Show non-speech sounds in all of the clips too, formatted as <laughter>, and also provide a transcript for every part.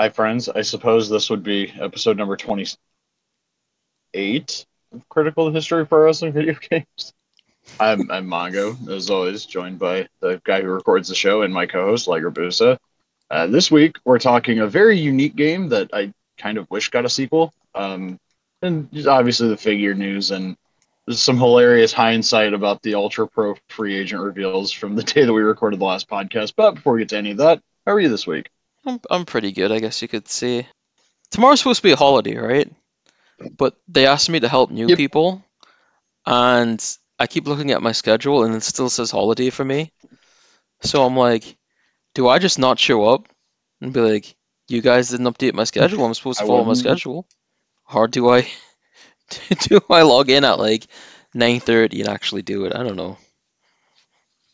Hi, friends. I suppose this would be episode number 28 of Critical History Pro Wrestling Video Games. I'm, I'm Mongo, as always, joined by the guy who records the show and my co host, Liger Busa. Uh, this week, we're talking a very unique game that I kind of wish got a sequel. Um, and obviously, the figure news and some hilarious hindsight about the Ultra Pro free agent reveals from the <laughs> day that we recorded the last podcast. But before we get to any of that, how are you this week? I'm I'm pretty good, I guess you could say. Tomorrow's supposed to be a holiday, right? But they asked me to help new Yep. people, and I keep looking at my schedule, and it still says holiday for me. So I'm like, do I just not show up and be like, you guys didn't update my schedule? I'm supposed <laughs> to I follow my schedule. Or do I <laughs> do I log in at like 9:30 and actually do it? I don't know.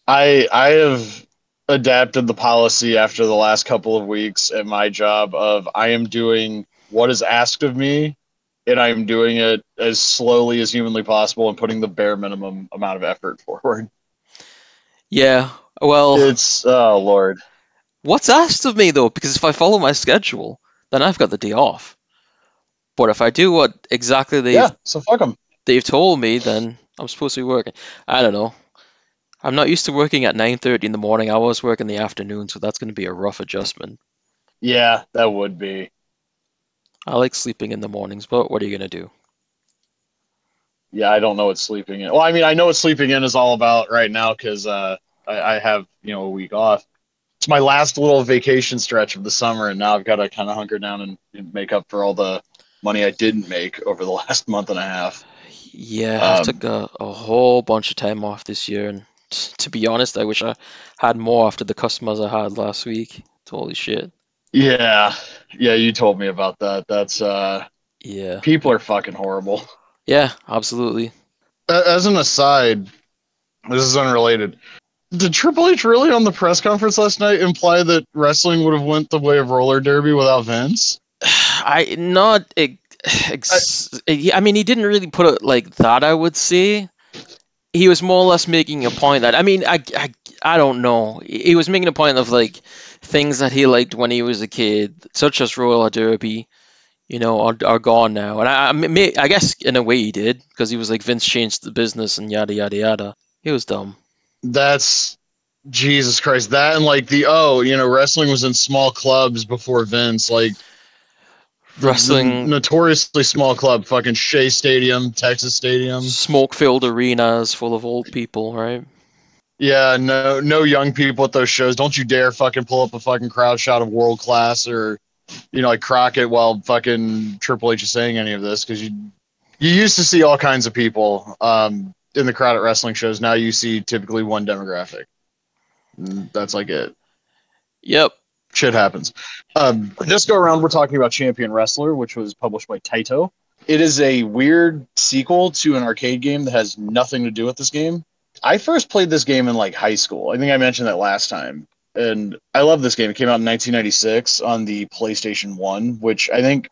I I have adapted the policy after the last couple of weeks at my job of I am doing what is asked of me and I am doing it as slowly as humanly possible and putting the bare minimum amount of effort forward. Yeah. Well, It's oh lord. What's asked of me though? Because if I follow my schedule, then I've got the day off. But if I do what exactly they've Yeah, so fuck them. they've told me, then I'm supposed to be working. I don't know. I'm not used to working at 9:30 in the morning. I was working in the afternoon, so that's going to be a rough adjustment. Yeah, that would be. I like sleeping in the mornings, but what are you going to do? Yeah, I don't know what sleeping in. Well, I mean, I know what sleeping in is all about right now because uh, I, I have you know a week off. It's my last little vacation stretch of the summer, and now I've got to kind of hunker down and, and make up for all the money I didn't make over the <laughs> last month and a half. Yeah, I Um, took a, a whole bunch of time off this year, and to be honest, I wish I had more after the customers I had last week. Holy shit. Yeah, yeah, you told me about that. That's uh, Yeah. people are fucking horrible. Yeah, absolutely. As an aside, this is unrelated. Did Triple H really on the press conference last night imply that wrestling would have went the way of roller derby without Vince? <sighs> I not ex, <sighs> ex, I mean he didn't really put it like that I would say. He was more or less making a point that I mean I, I, I don't know. He was making a point of like things that he liked when he was a kid, such as roller derby, you know, are, are gone now. And I, I, may, I guess in a way he did because he was like Vince changed the business and yada yada yada. He was dumb. That's Jesus Christ. That and like the oh, you know, wrestling was in small clubs before Vince, like Wrestling, notoriously small club, fucking Shea Stadium, Texas Stadium. smoke-filled arenas full of old people, right? Yeah, no, no young people at those shows. Don't you dare fucking pull up a fucking crowd shot of world class or, you know, like Crockett while fucking Triple H is saying any of this because you, you used to see all kinds of people um, in the crowd at wrestling shows. Now you see typically one demographic. That's like it. Yep. Shit happens. Um, this go around, we're talking about Champion Wrestler, which was published by Taito. It is a weird sequel to an arcade game that has nothing to do with this game. I first played this game in like high school. I think I mentioned that last time. And I love this game. It came out in 1996 on the PlayStation 1, which I think,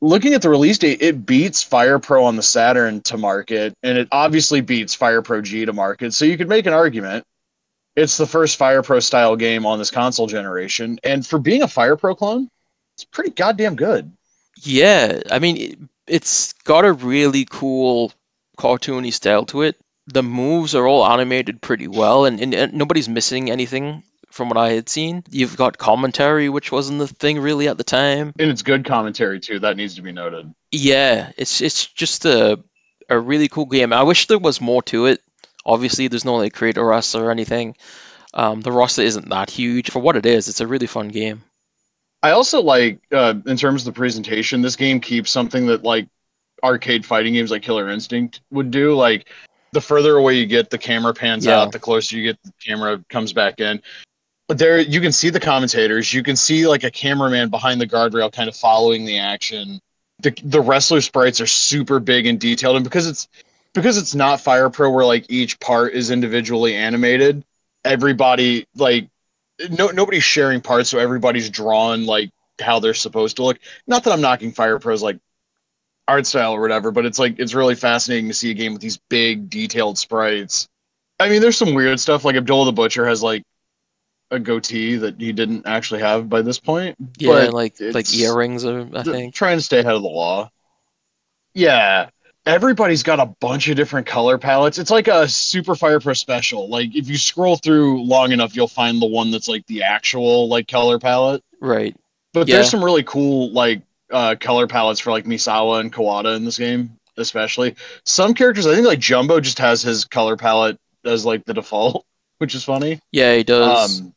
looking at the release date, it beats Fire Pro on the Saturn to market, and it obviously beats Fire Pro G to market. So you could make an argument it's the first Fire Pro style game on this console generation, and for being a Fire Pro clone, it's pretty goddamn good. Yeah, I mean, it, it's got a really cool cartoony style to it. The moves are all animated pretty well, and, and, and nobody's missing anything from what I had seen. You've got commentary, which wasn't the thing really at the time. And it's good commentary too. That needs to be noted. Yeah, it's it's just a a really cool game. I wish there was more to it. Obviously, there's no like creator roster or anything. Um, the roster isn't that huge for what it is. It's a really fun game. I also like, uh, in terms of the presentation, this game keeps something that like arcade fighting games like Killer Instinct would do. Like the further away you get, the camera pans Yeah. out. The closer you get, the camera comes back in. But there, you can see the commentators. You can see like a cameraman behind the guardrail, kind of following the action. The the wrestler sprites are super big and detailed, and because it's because it's not Fire Pro, where like each part is individually animated. Everybody like no nobody's sharing parts, so everybody's drawn like how they're supposed to look. Not that I'm knocking Fire Pro's like art style or whatever, but it's like it's really fascinating to see a game with these big detailed sprites. I mean, there's some weird stuff like Abdullah the Butcher has like a goatee that he didn't actually have by this point. Yeah, but like like earrings, or I think. trying to stay ahead of the law. Yeah, everybody's got a bunch of different color palettes. It's like a Super Fire Pro special. Like if you scroll through long enough, you'll find the one that's like the actual like color palette. Right. But Yeah. there's some really cool like uh, color palettes for like Misawa and Kawada in this game, especially. Some characters, I think like Jumbo just has his color palette as like the default, <laughs> which is funny. Yeah, he does. Um,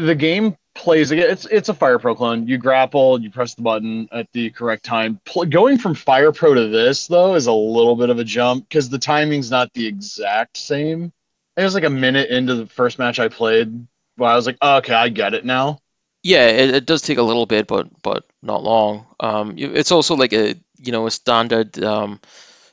the game plays again. It's it's a Fire Pro clone. You grapple, you press the button at the correct time. Pl- going from Fire Pro to this though is a little bit of a jump because the timing's not the exact same. It was like a minute into the first match I played, where I was like, oh, okay, I get it now. Yeah, it, it does take a little bit, but but not long. Um, it's also like a you know a standard um,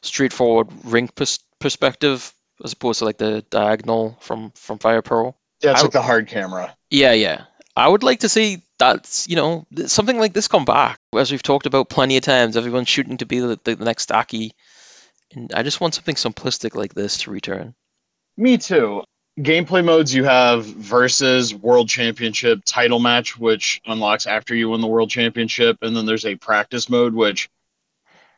straightforward ring pers- perspective as opposed to like the diagonal from from Fire Pro. Yeah, it's I- like the hard camera. Yeah, yeah. I would like to see that's you know something like this come back. As we've talked about plenty of times, everyone's shooting to be the, the next Aki, and I just want something simplistic like this to return. Me too. Gameplay modes you have versus World Championship title match, which unlocks after you win the World Championship, and then there's a practice mode, which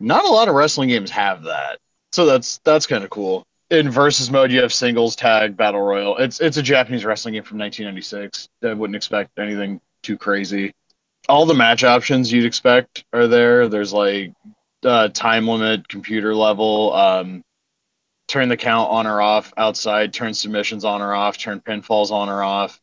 not a lot of wrestling games have that. So that's that's kind of cool. In versus mode, you have singles, tag, battle royal. It's it's a Japanese wrestling game from 1996. I wouldn't expect anything too crazy. All the match options you'd expect are there. There's like uh, time limit, computer level, um, turn the count on or off outside, turn submissions on or off, turn pinfalls on or off,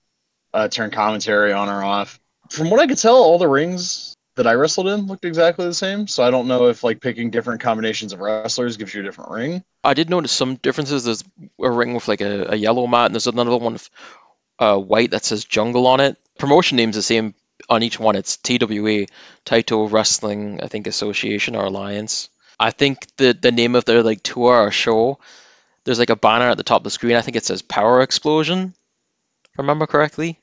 uh, turn commentary on or off. From what I could tell, all the rings that I wrestled in looked exactly the same. So I don't know if like picking different combinations of wrestlers gives you a different ring. I did notice some differences. There's a ring with like a, a yellow mat, and there's another one with uh, white that says jungle on it. Promotion name's the same on each one. It's TWA, Taito Wrestling, I think Association or Alliance. I think the the name of their like tour or show, there's like a banner at the top of the screen. I think it says Power Explosion, if I remember correctly,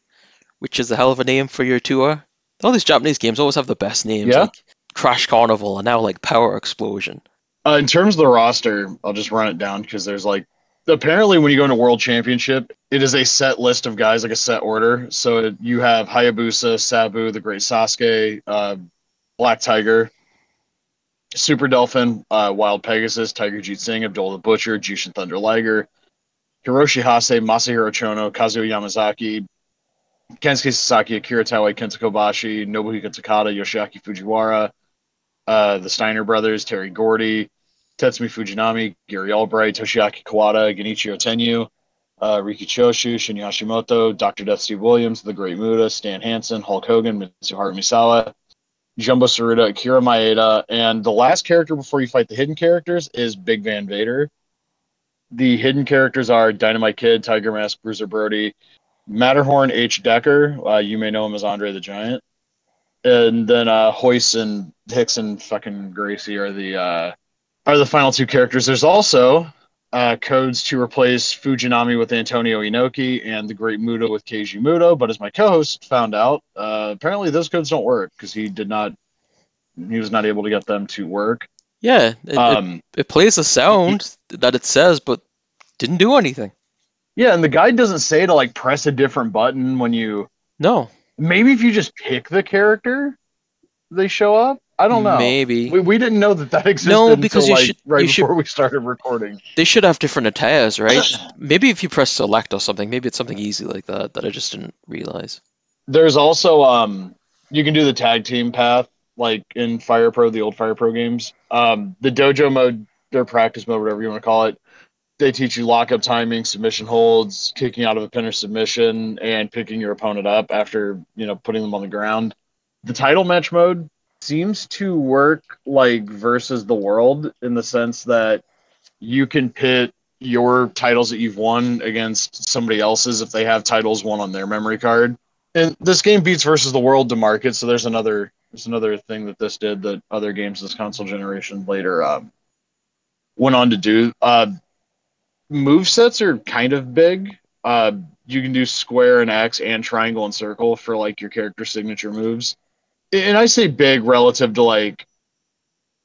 which is a hell of a name for your tour. All these Japanese games always have the best names, Yeah. like Crash Carnival and now like Power Explosion. Uh, in terms of the roster, I'll just run it down because there's like apparently when you go into World Championship, it is a set list of guys, like a set order. So it, you have Hayabusa, Sabu, the Great Sasuke, uh, Black Tiger, Super Dolphin, uh, Wild Pegasus, Tiger Jeet Singh, Abdul the Butcher, Jushin Thunder Liger, Hiroshi Hase, Masahiro Chono, Kazuo Yamazaki, Kensuke Sasaki, Akira Taue, Kenta Kobashi, Nobuhiko Takada, Yoshiaki Fujiwara, uh, the Steiner brothers, Terry Gordy, Tatsumi Fujinami, Gary Albright, Toshiaki Kawada, Genichiro Tenryu, uh, Riki Choshu, Shinya Hashimoto, Dr. Death Steve Williams, The Great Muta, Stan Hansen, Hulk Hogan, Mitsuharu Misawa, Jumbo Tsuruta, Akira Maeda, and the last character before you fight the hidden characters is Big Van Vader. The hidden characters are Dynamite Kid, Tiger Mask, Bruiser Brody, Matterhorn H. Decker. Uh, you may know him as Andre the Giant. And then uh, Hoist and Hicks and fucking Gracie are the uh, are the final two characters. There's also uh, codes to replace Fujinami with Antonio Inoki and the Great Muto with Keiji Muto. But as my co-host found out, uh, apparently those codes don't work because he did not. He was not able to get them to work. Yeah, it, it, Um, it plays the sound that it says, but didn't do anything. Yeah, and the guide doesn't say to like press a different button when you. No, Maybe if you just pick the character, they show up. I don't know. Maybe We, we didn't know that that existed No, because until you like should- right you should- before we started recording. they should have different attires, right? maybe if you press select or something, maybe it's something easy like that that I just didn't realize. There's also um you can do the tag team path like in Fire Pro, the old Fire Pro games. Um the dojo mode, their practice mode, whatever you want to call it. They teach you lockup timing, submission holds, kicking out of a pin or submission, and picking your opponent up after, you know, putting them on the ground. The title match mode seems to work like versus the world in the sense that you can pit your titles that you've won against somebody else's if they have titles won on their memory card. And this game beats versus the world to market, so there's another there's another thing that this did that other games this console generation later um, went on to do. Uh, move sets are kind of big. Uh, you can do square and X and triangle and circle for like your character signature moves. And I say big relative to like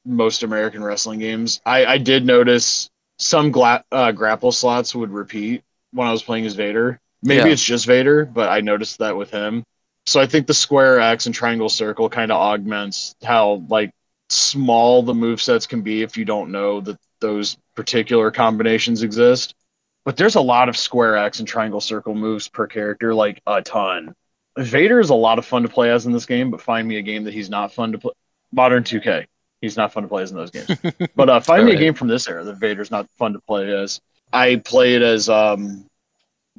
most American wrestling games. I, I did notice some gla- uh, grapple slots would repeat when I was playing as Vader. Maybe Yeah. it's just Vader, but I noticed that with him. So I think the square X and triangle circle kind of augments how like small the move sets can be if you don't know that those particular combinations exist. But there's a lot of square X and triangle circle moves per character, like a ton. Vader is a lot of fun to play as in this game, but find me a game that he's not fun to play. Modern 2K, he's not fun to play as in those games. <laughs> But uh, find me a game from this era that Vader's not fun to play as. I played as um,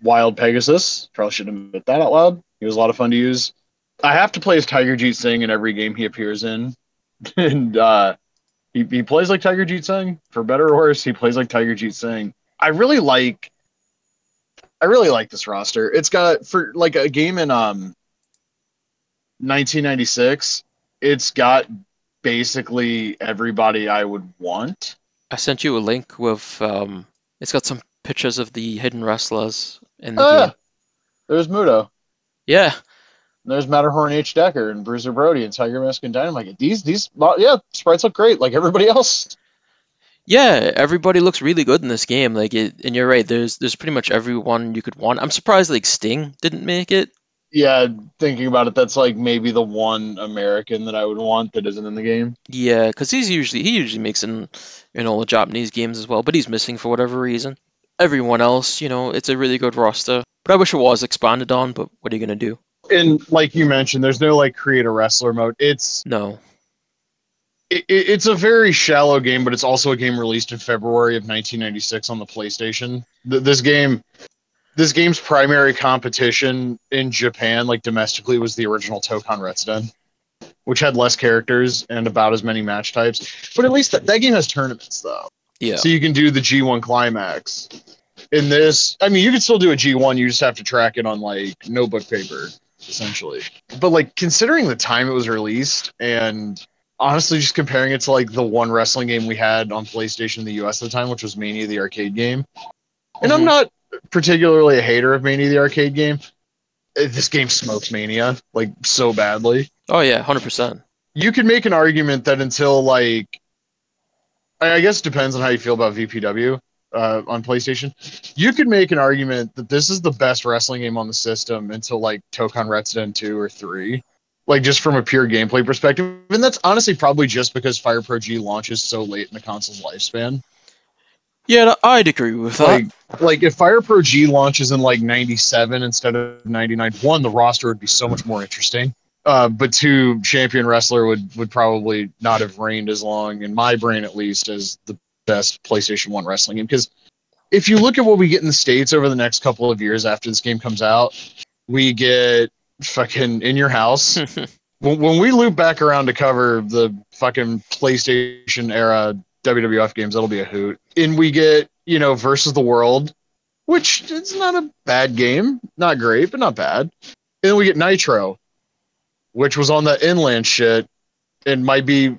Wild Pegasus. Probably shouldn't admit that out loud. He was a lot of fun to use. I have to play as Tiger Jeet Singh in every game he appears in, <laughs> and uh, he he plays like Tiger Jeet Singh. For better or worse, he plays like Tiger Jeet Singh. I really like. I really like this roster. It's got for like a game in um 1996. It's got basically everybody I would want. I sent you a link with um it's got some pictures of the hidden wrestlers in the Ah, game. there's Muto. Yeah. There's Matterhorn H. Decker and Bruiser Brody and Tiger Mask and Dynamite. These these yeah, sprites look great like everybody else. Yeah, everybody looks really good in this game. Like it, and you're right. There's there's pretty much everyone you could want. I'm surprised like Sting didn't make it. Yeah, thinking about it, that's like maybe the one American that I would want that isn't in the game. Yeah, because he's usually he usually makes in in all the Japanese games as well, but he's missing for whatever reason. Everyone else, you know, it's a really good roster. But I wish it was expanded on. But what are you gonna do? And like you mentioned, there's no like create a wrestler mode. It's No. it, it- it's a very shallow game, but it's also a game released in February of 1996 on the PlayStation. Th- this game, this game's primary competition in Japan, like domestically, was the original Tokon Retsuden, which had less characters and about as many match types. But at least that, that game has tournaments, though. Yeah. So you can do the G1 climax. In this, I mean, you can still do a G1. You just have to track it on like notebook paper, essentially. But like considering the time it was released, and honestly, just comparing it to like the one wrestling game we had on PlayStation in the US at the time, which was Mania the arcade game. And I'm Mhm. not particularly a hater of Mania the arcade game. Uh, This game smokes Mania like so badly Oh yeah, hundred percent. you could make an argument that until like I I guess it depends on how you feel about VPW uh, on PlayStation. You could make an argument that this is the best wrestling game on the system until like Tokon Retsuden 2 or 3. Like just from a pure gameplay perspective. And that's honestly probably just because Fire Pro G launches so late in the console's lifespan. Yeah, I'd agree with that. Like like if Fire Pro G launches in like 97 instead of 99, one, the roster would be so much more interesting. Uh, but two, Champion Wrestler would would probably not have reigned as long, in my brain at least, as the best PlayStation One wrestling game. Because if you look at what we get in the states over the next couple of years after this game comes out, we get fucking in your house. <laughs> when, when we loop back around to cover the fucking PlayStation era WWF games, that'll be a hoot. And we get, you know, versus the world, which it's not a bad game. Not great, but not bad. And then we get Nitro, which was on the inland shit and might be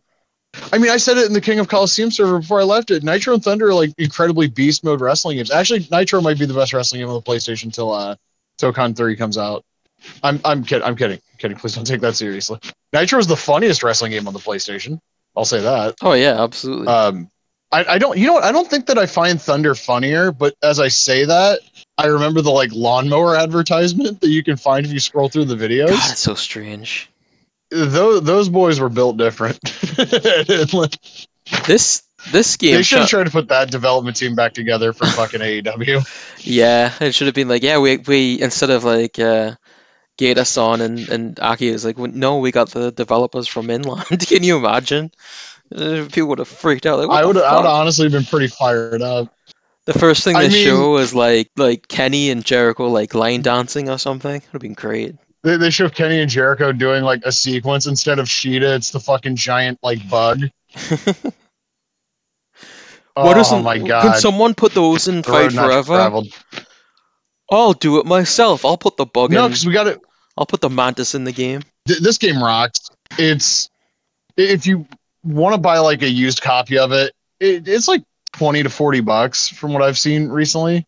I mean, I said it in the King of Colosseum server before I left it. Nitro and Thunder are like incredibly beast mode wrestling games. Actually, Nitro might be the best wrestling game on the PlayStation until uh Tokon 3 comes out. I'm I'm kidding. I'm kidding. I'm kidding. Please don't take that seriously. Nitro is the funniest wrestling game on the PlayStation. I'll say that. oh yeah, absolutely. Um, I, I don't. You know what? I don't think that I find Thunder funnier. But as I say that, I remember the like lawnmower advertisement that you can find if you scroll through the videos. God, it's so strange. Those those boys were built different. <laughs> This this game. they should have tried to put that development team back together for fucking AEW. <laughs> Yeah, it should have been like, yeah, we we instead of like uh Geta-san and and Aki is like, no, we got the developers from Inland. <laughs> Can you imagine? Uh, people would have freaked out. Like, I would I would honestly been pretty fired up. The first thing I they mean- show was like like Kenny and Jericho like line dancing or something. It would have been great. They, they show Kenny and Jericho doing like a sequence instead of Sheeta. It's the fucking giant like bug. <laughs> What oh isn't- my Can god! someone put those in Fight Forever? traveled. I'll do it myself. I'll put the bug No, in. because we got it. I'll put the mantis in the game. th- this game rocks. It's if you want to buy like a used copy of it, it, it's like twenty to forty bucks from what I've seen recently.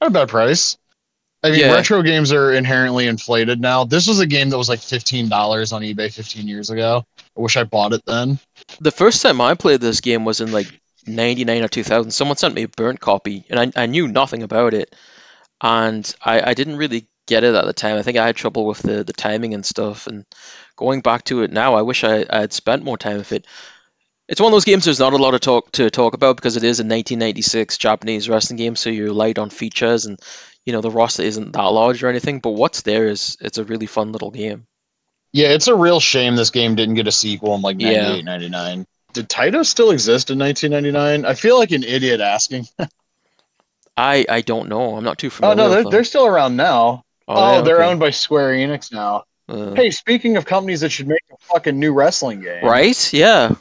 Not a bad price. I mean, Yeah. retro games are inherently inflated now. This was a game that was like fifteen dollars on eBay fifteen years ago. I wish I bought it then. The first time I played this game was in like 99 or 2000. Someone sent me a burnt copy, and I, I knew nothing about it. and I, I didn't really get it at the time. I think I had trouble with the, the timing and stuff. And going back to it now, I wish I, I had spent more time with it. It's one of those games there's not a lot of talk to talk about because it is a 1996 Japanese wrestling game, so you're light on features and you know the roster isn't that large or anything. But what's there is it's a really fun little game. Yeah, it's a real shame this game didn't get a sequel in like 98, Yeah. 99. Did Taito still exist in 1999? I feel like an idiot asking. <laughs> I I don't know. I'm not too familiar. Oh no, they're, they're still around now. Oh, yeah, they're okay. owned by Square Enix now. Uh, Hey, speaking of companies that should make a fucking new wrestling game, right? Yeah.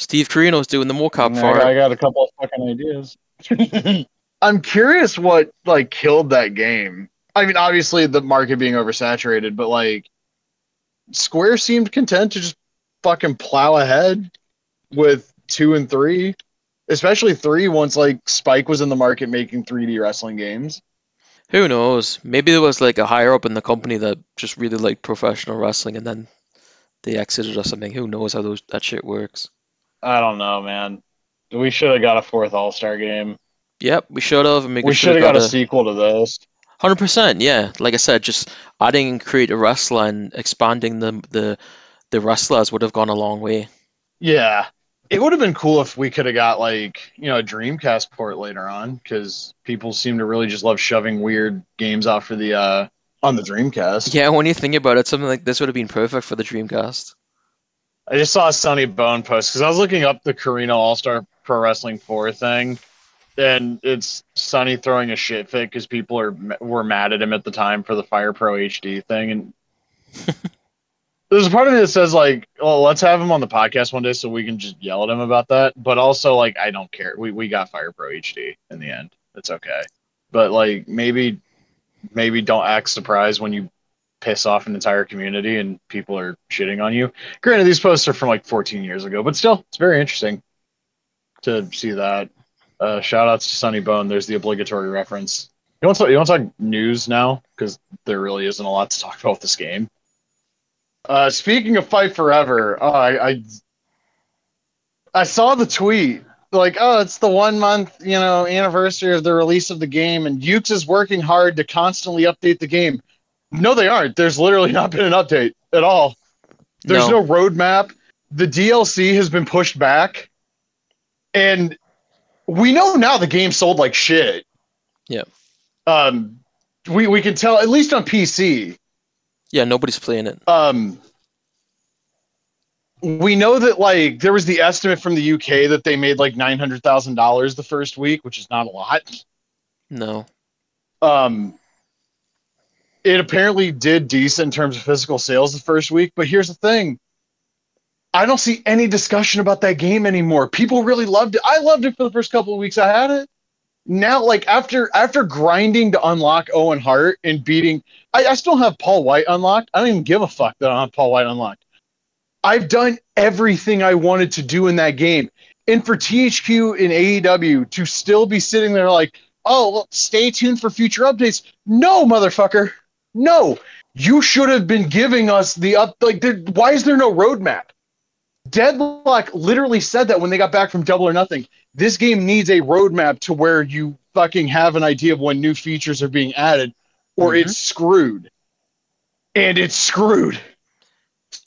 Steve Carino's doing the mocap I, for I got a couple of fucking ideas. <laughs> I'm curious what like killed that game. I mean, obviously the market being oversaturated, but like Square seemed content to just fucking plow ahead with two and three, especially three once like Spike was in the market making 3D wrestling games. Who knows? Maybe there was like a higher up in the company that just really liked professional wrestling and then they exited or something. Who knows how those that shit works? I don't know, man. We should have got a fourth All Star game. Yep, we should have. We should have got a sequel to this. Hundred percent, yeah. Like I said, just adding and create a wrestler and expanding the the the wrestlers would have gone a long way. Yeah. It would have been cool if we could have got like, you know, a Dreamcast port later on because people seem to really just love shoving weird games out for the uh on the Dreamcast. Yeah, when you think about it, something like this would have been perfect for the Dreamcast. I just saw a Sunny Bone post because I was looking up the Carino All Star Pro Wrestling 4 thing, and it's Sunny throwing a shit fit because people are were mad at him at the time for the Fire Pro HD thing, and <laughs> there's a part of me that says like, well, let's have him on the podcast one day so we can just yell at him about that. But also like, I don't care. We we got Fire Pro HD in the end. It's okay. But like maybe maybe don't act surprised when you piss off an entire community and people are shitting on you. Granted, these posts are from like 14 years ago, but still, it's very interesting to see that. Uh, shout outs to Sunny Bone. There's the obligatory reference. You want to talk, you want to talk news now because there really isn't a lot to talk about with this game. Uh, speaking of Fight Forever, oh, I, I I saw the tweet like, oh, it's the one month you know anniversary of the release of the game, and Yuke's is working hard to constantly update the game. No, they aren't. There's literally not been an update at all. There's no, roadmap. The DLC has been pushed back, and we know now the game sold like shit. Yeah. Um, we we can tell at least on PC. Yeah, nobody's playing it. Um, we know that like there was the estimate from the UK that they made like nine hundred thousand dollars the first week, which is not a lot. No. Um, it apparently did decent in terms of physical sales the first week, but here's the thing. I don't see any discussion about that game anymore. People really loved it. I loved it for the first couple of weeks I had it. Now, like after after grinding to unlock Owen Hart and beating, I, I still have Paul White unlocked. I don't even give a fuck that I have Paul White unlocked. I've done everything I wanted to do in that game. And for THQ and AEW to still be sitting there like, oh, well, stay tuned for future updates. No, motherfucker. No. You should have been giving us the up. Like, there, why is there no roadmap? Deadlock literally said that when they got back from Double or Nothing. This game needs a roadmap to where you fucking have an idea of when new features are being added, or Mhm. it's screwed. And it's screwed.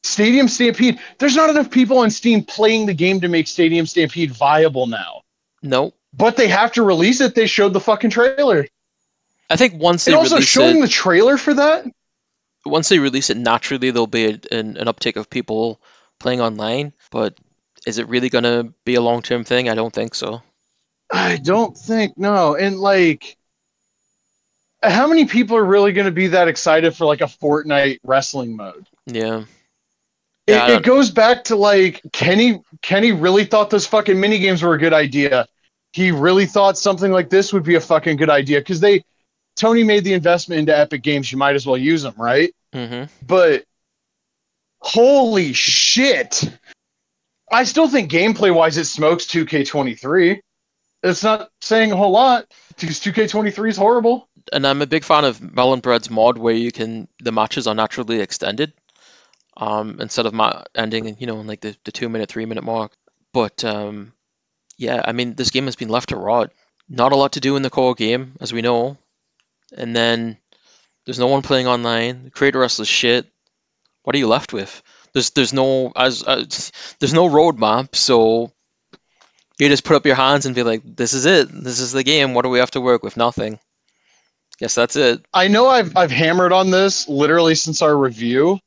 Stadium Stampede. There's not enough people on Steam playing the game to make Stadium Stampede viable now. No. But they have to release it. They showed the fucking trailer. I think once they And also release showing it, the trailer for that. once they release it, naturally there'll be a, an, an uptick of people playing online. But is it really going to be a long term thing? I don't think so. I don't think no. And like, how many people are really going to be that excited for like a Fortnite wrestling mode? Yeah. It, Yeah, I it goes back to like Kenny. Kenny really thought those fucking mini games were a good idea. He really thought something like this would be a fucking good idea because they, Tony made the investment into Epic Games. You might as well use them, right? hmm But holy shit! I still think gameplay wise, it smokes 2K23. It's not saying a whole lot because 2K23 is horrible. And I'm a big fan of Melon Bread's mod where you can the matches are naturally extended, um, instead of ma- ending you know in like the, the two minute three minute mark. But um, yeah, I mean this game has been left to rot. Not a lot to do in the core game, as we know. And then there's no one playing online. The creator wrestler's shit. What are you left with? There's there's no as, uh, as <laughs> there's no roadmap, so you just put up your hands and be like, "This is it. This is the game. What do we have to work with? Nothing." Guess that's it. I know I've I've hammered on this literally since our review,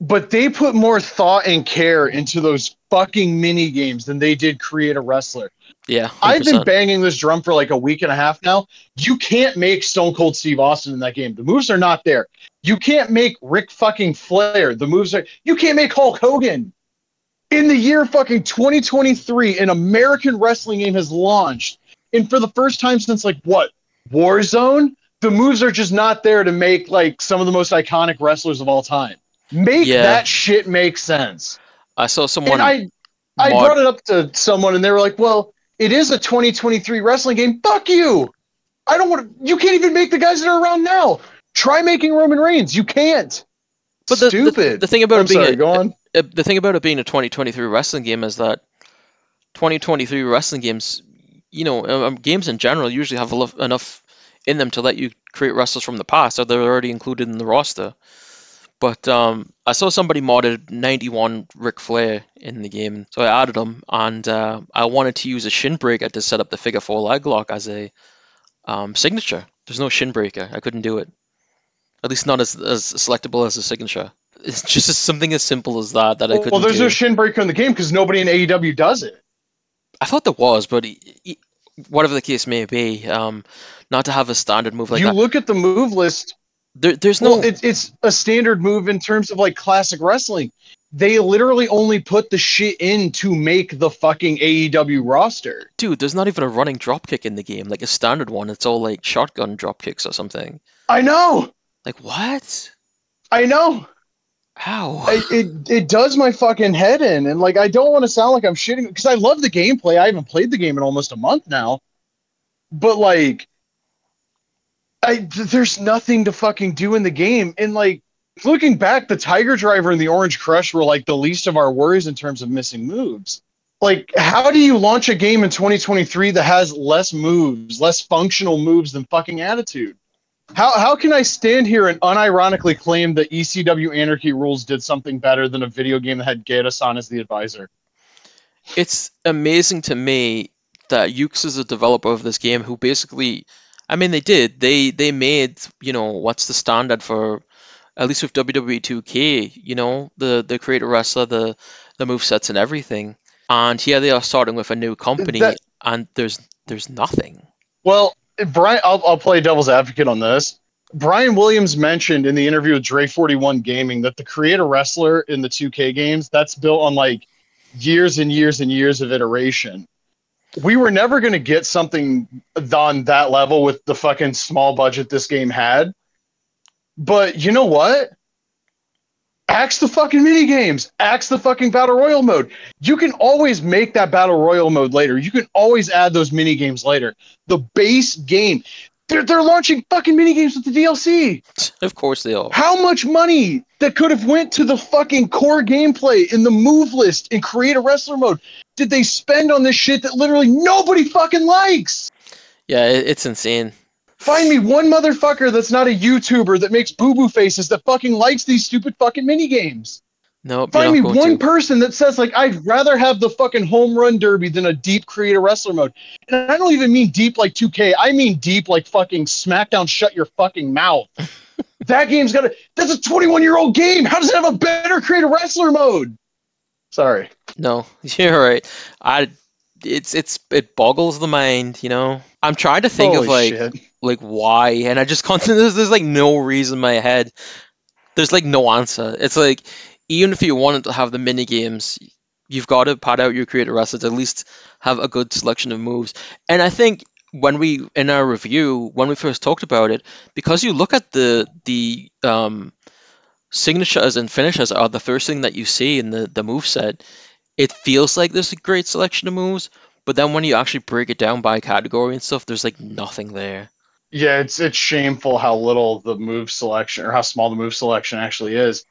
but they put more thought and care into those fucking mini games than they did create a wrestler. Yeah, i have been banging this drum for like a week and a half now. You can't make Stone Cold Steve Austin in that game. The moves are not there. You can't make Ric fucking Flair. The moves are. You can't make Hulk Hogan. In the year fucking 2023, an American wrestling game has launched, and for the first time since like what Warzone, the moves are just not there to make like some of the most iconic wrestlers of all time. Make Yeah. that shit make sense. I saw someone. And I, I brought it up to someone, and they were like, "Well, it is a 2023 wrestling game. Fuck you! I don't want to. You can't even make the guys that are around now. Try making Roman Reigns. You can't. But the, the- Stupid. The, thing about I'm it being sorry. a, go on. uh, the thing about it being a 2023 wrestling game is that 2023 wrestling games, you know, um, um, games in general usually have enough, enough in them to let you create wrestlers from the past, or they're already included in the roster. But um, I saw somebody modded 91 Ric Flair in the game, so I added him, and uh, I wanted to use a shin breaker to set up the figure four leg lock as a um, signature. There's no shin breaker. I couldn't do it. At least not as, as selectable as a signature. It's just something as simple as that that I couldn't well, there's do. no shin breaker in the game because nobody in AEW does it. I thought there was, but e- e- whatever the case may be, um, not to have a standard move like you that. look at the move list. There, there's no, Well, it's it's a standard move in terms of like classic wrestling. They literally only put the shit in to make the fucking AEW roster. dude. There's not even a running drop kick in the game, like a standard one. It's all like shotgun drop kicks or something. I know. Like what? I know. How? I, it it does my fucking head in, and like I don't want to sound like I'm shitting because I love the gameplay. I haven't played the game in almost a month now, but like, I th- there's nothing to fucking do in the game, and like looking back, the Tiger Driver and the Orange Crush were like the least of our worries in terms of missing moves. Like, how do you launch a game in 2023 that has less moves, less functional moves than fucking Attitude? How how can I stand here and unironically claim that ECW Anarchy Rulz did something better than a video game that had Geta-san as the advisor? it's amazing to me that Yuke's is a developer of this game who basically, I mean, they did. They they made you know what's the standard for at least with WWE 2K. You know the the creator wrestler, the the move sets and everything. And here they are starting with a new company, That- and there's there's nothing. Well, Brian, I'll, I'll play devil's advocate on this. Brian Williams mentioned in the interview with Dre 41 Gaming that the creator wrestler in the 2K games that's built on like years and years and years of iteration. We were never going to get something on that level with the fucking small budget this game had. But you know what? Axe the fucking mini games. Axe the fucking battle royal mode. You can always make that battle royal mode later. You can always add those mini games later. The base game. They're, they're launching fucking mini games with the DLC. Of course they are. How much money that could have went to the fucking core gameplay in the move list and create a wrestler mode did they spend on this shit that literally nobody fucking likes? Yeah, it's insane. Find me one motherfucker that's not a YouTuber that makes boo boo faces that fucking likes these stupid fucking mini games. No, Find me one to. person that says like I'd rather have the fucking home run derby than a deep creator wrestler mode. And I don't even mean deep like 2K. I mean deep like fucking SmackDown shut your fucking mouth. <laughs> that game's got a that's a 21 year old game. How does it have a better creator wrestler mode? Sorry. No, <laughs> you're right. I, it's it's it boggles the mind. You know, I'm trying to think of like shit. like why, and I just can't. <laughs> There's, there's like no reason in my head. There's like no answer. It's like even if you wanted to have the mini games, you've got to pad out your creative assets. at least have a good selection of moves. And I think when we in our review when we first talked about it, because you look at the the um, signatures and finishes are the first thing that you see in the the move set. It feels like there's a great selection of moves, but then when you actually break it down by category and stuff, there's like nothing there. Yeah, it's it's shameful how little the move selection or how small the move selection actually is.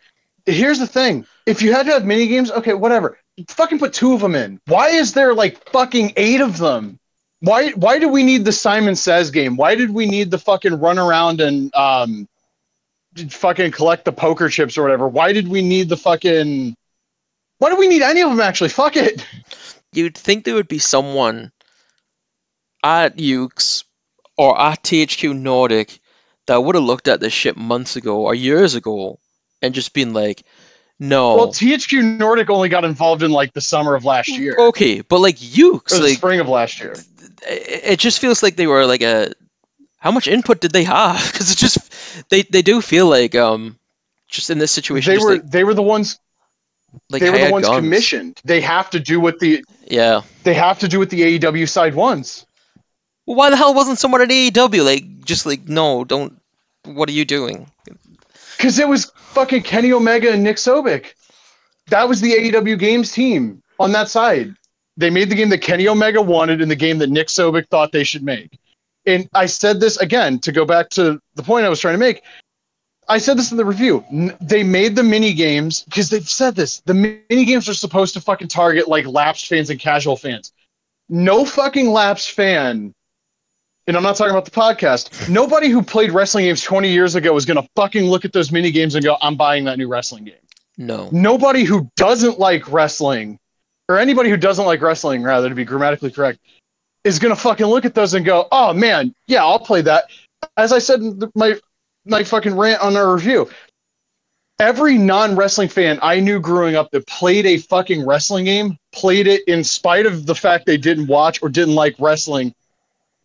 Here's the thing: if you had to have mini games, okay, whatever. Fucking put two of them in. Why is there like fucking eight of them? Why why do we need the Simon Says game? Why did we need the fucking run around and um fucking collect the poker chips or whatever? Why did we need the fucking why do we need any of them actually? Fuck it. You'd think there would be someone at Yuke's or at THQ Nordic that would have looked at this shit months ago or years ago and just been like, no. Well, THQ Nordic only got involved in like the summer of last year. okay, but like Yuke's, Or the like spring of last year. it it just feels like they were like a how much input did they have <laughs> because it just they they do feel like um just in this situation They were like, they were the ones like they were the ones guns. commissioned. They have to do what the yeah they have to do what the AEW side wants. well, why the hell wasn't someone at AEW like just like no don't what are you doing Because it was fucking Kenny Omega and Nick Sobek. That was the AEW Games team on that side. They made the game that Kenny Omega wanted and the game that Nick Sobek thought they should make. And I said this again to go back to the point I was trying to make. I said this in the review. They made the mini games because they've said this. The mini games are supposed to fucking target like lapsed fans and casual fans. No fucking lapsed fan and I'm not talking about the podcast. Nobody who played wrestling games 20 years ago is going to fucking look at those mini games and go, I'm buying that new wrestling game. no Nobody who doesn't like wrestling, or anybody who doesn't like wrestling, rather, to be grammatically correct, is going to fucking look at those and go, oh man, yeah, I'll play that. As I said in my, my fucking rant on our review, every non wrestling fan I knew growing up that played a fucking wrestling game played it in spite of the fact they didn't watch or didn't like wrestling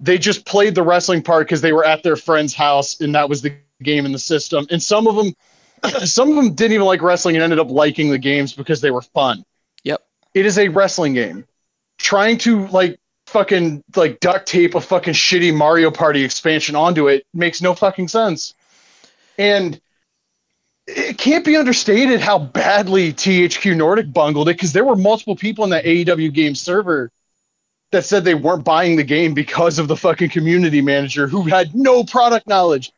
they just played the wrestling part because they were at their friend's house and that was the game in the system. And some of them, <clears throat> some of them didn't even like wrestling and ended up liking the games because they were fun. Yep. It is a wrestling game. Trying to like fucking like duct tape a fucking shitty Mario Party expansion onto it makes no fucking sense. And it can't be understated how badly THQ Nordic bungled it because there were multiple people in that AEW game server that said they weren't buying the game because of the fucking community manager who had no product knowledge.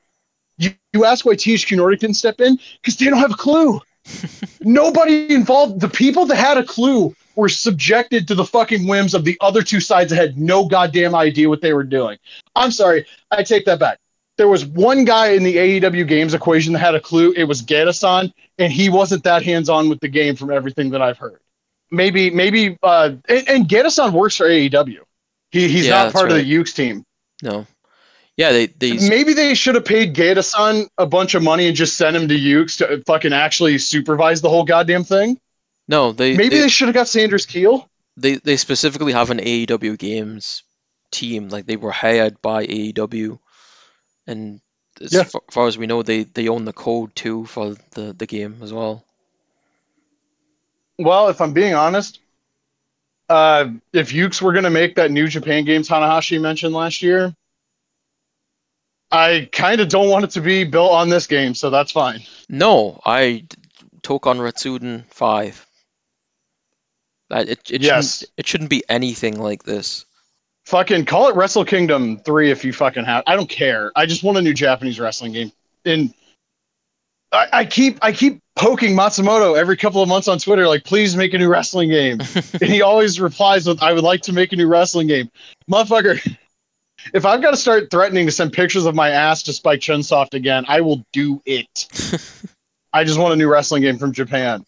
You, you ask why THQ Nordic didn't step in? Because they don't have a clue. <laughs> Nobody involved, the people that had a clue were subjected to the fucking whims of the other two sides that had no goddamn idea what they were doing. I'm sorry, I take that back. There was one guy in the AEW games equation that had a clue. It was Getasan, and he wasn't that hands on with the game from everything that I've heard maybe maybe uh and, and works for AEW. He he's Yeah, not part of the Yuke's team. no yeah they they Maybe they should have paid Getasan a bunch of money and just sent him to Yuke's to fucking actually supervise the whole goddamn thing. No they Maybe they, they should have got Sanders Keel. they they specifically have an AEW games team like they were hired by AEW and as Yeah. fa- far as we know they they own the code too for the the game as well Well, if I'm being honest, uh, if Yuke's were gonna make that New Japan game Tanahashi mentioned last year, I kind of don't want it to be built on this game, so that's fine. No, I Tokon Retsuden five. Uh, Uh, it it Yes. shouldn't it shouldn't be anything like this. Fucking call it Wrestle Kingdom 3 if you fucking have. I don't care. I just want a new Japanese wrestling game. And I, I keep I keep poking Matsumoto every couple of months on Twitter, like, please make a new wrestling game. <laughs> and he always replies with, I would like to make a new wrestling game. Motherfucker, if I've got to start threatening to send pictures of my ass to Spike Chunsoft again, I will do it. <laughs> I just want a new wrestling game from Japan.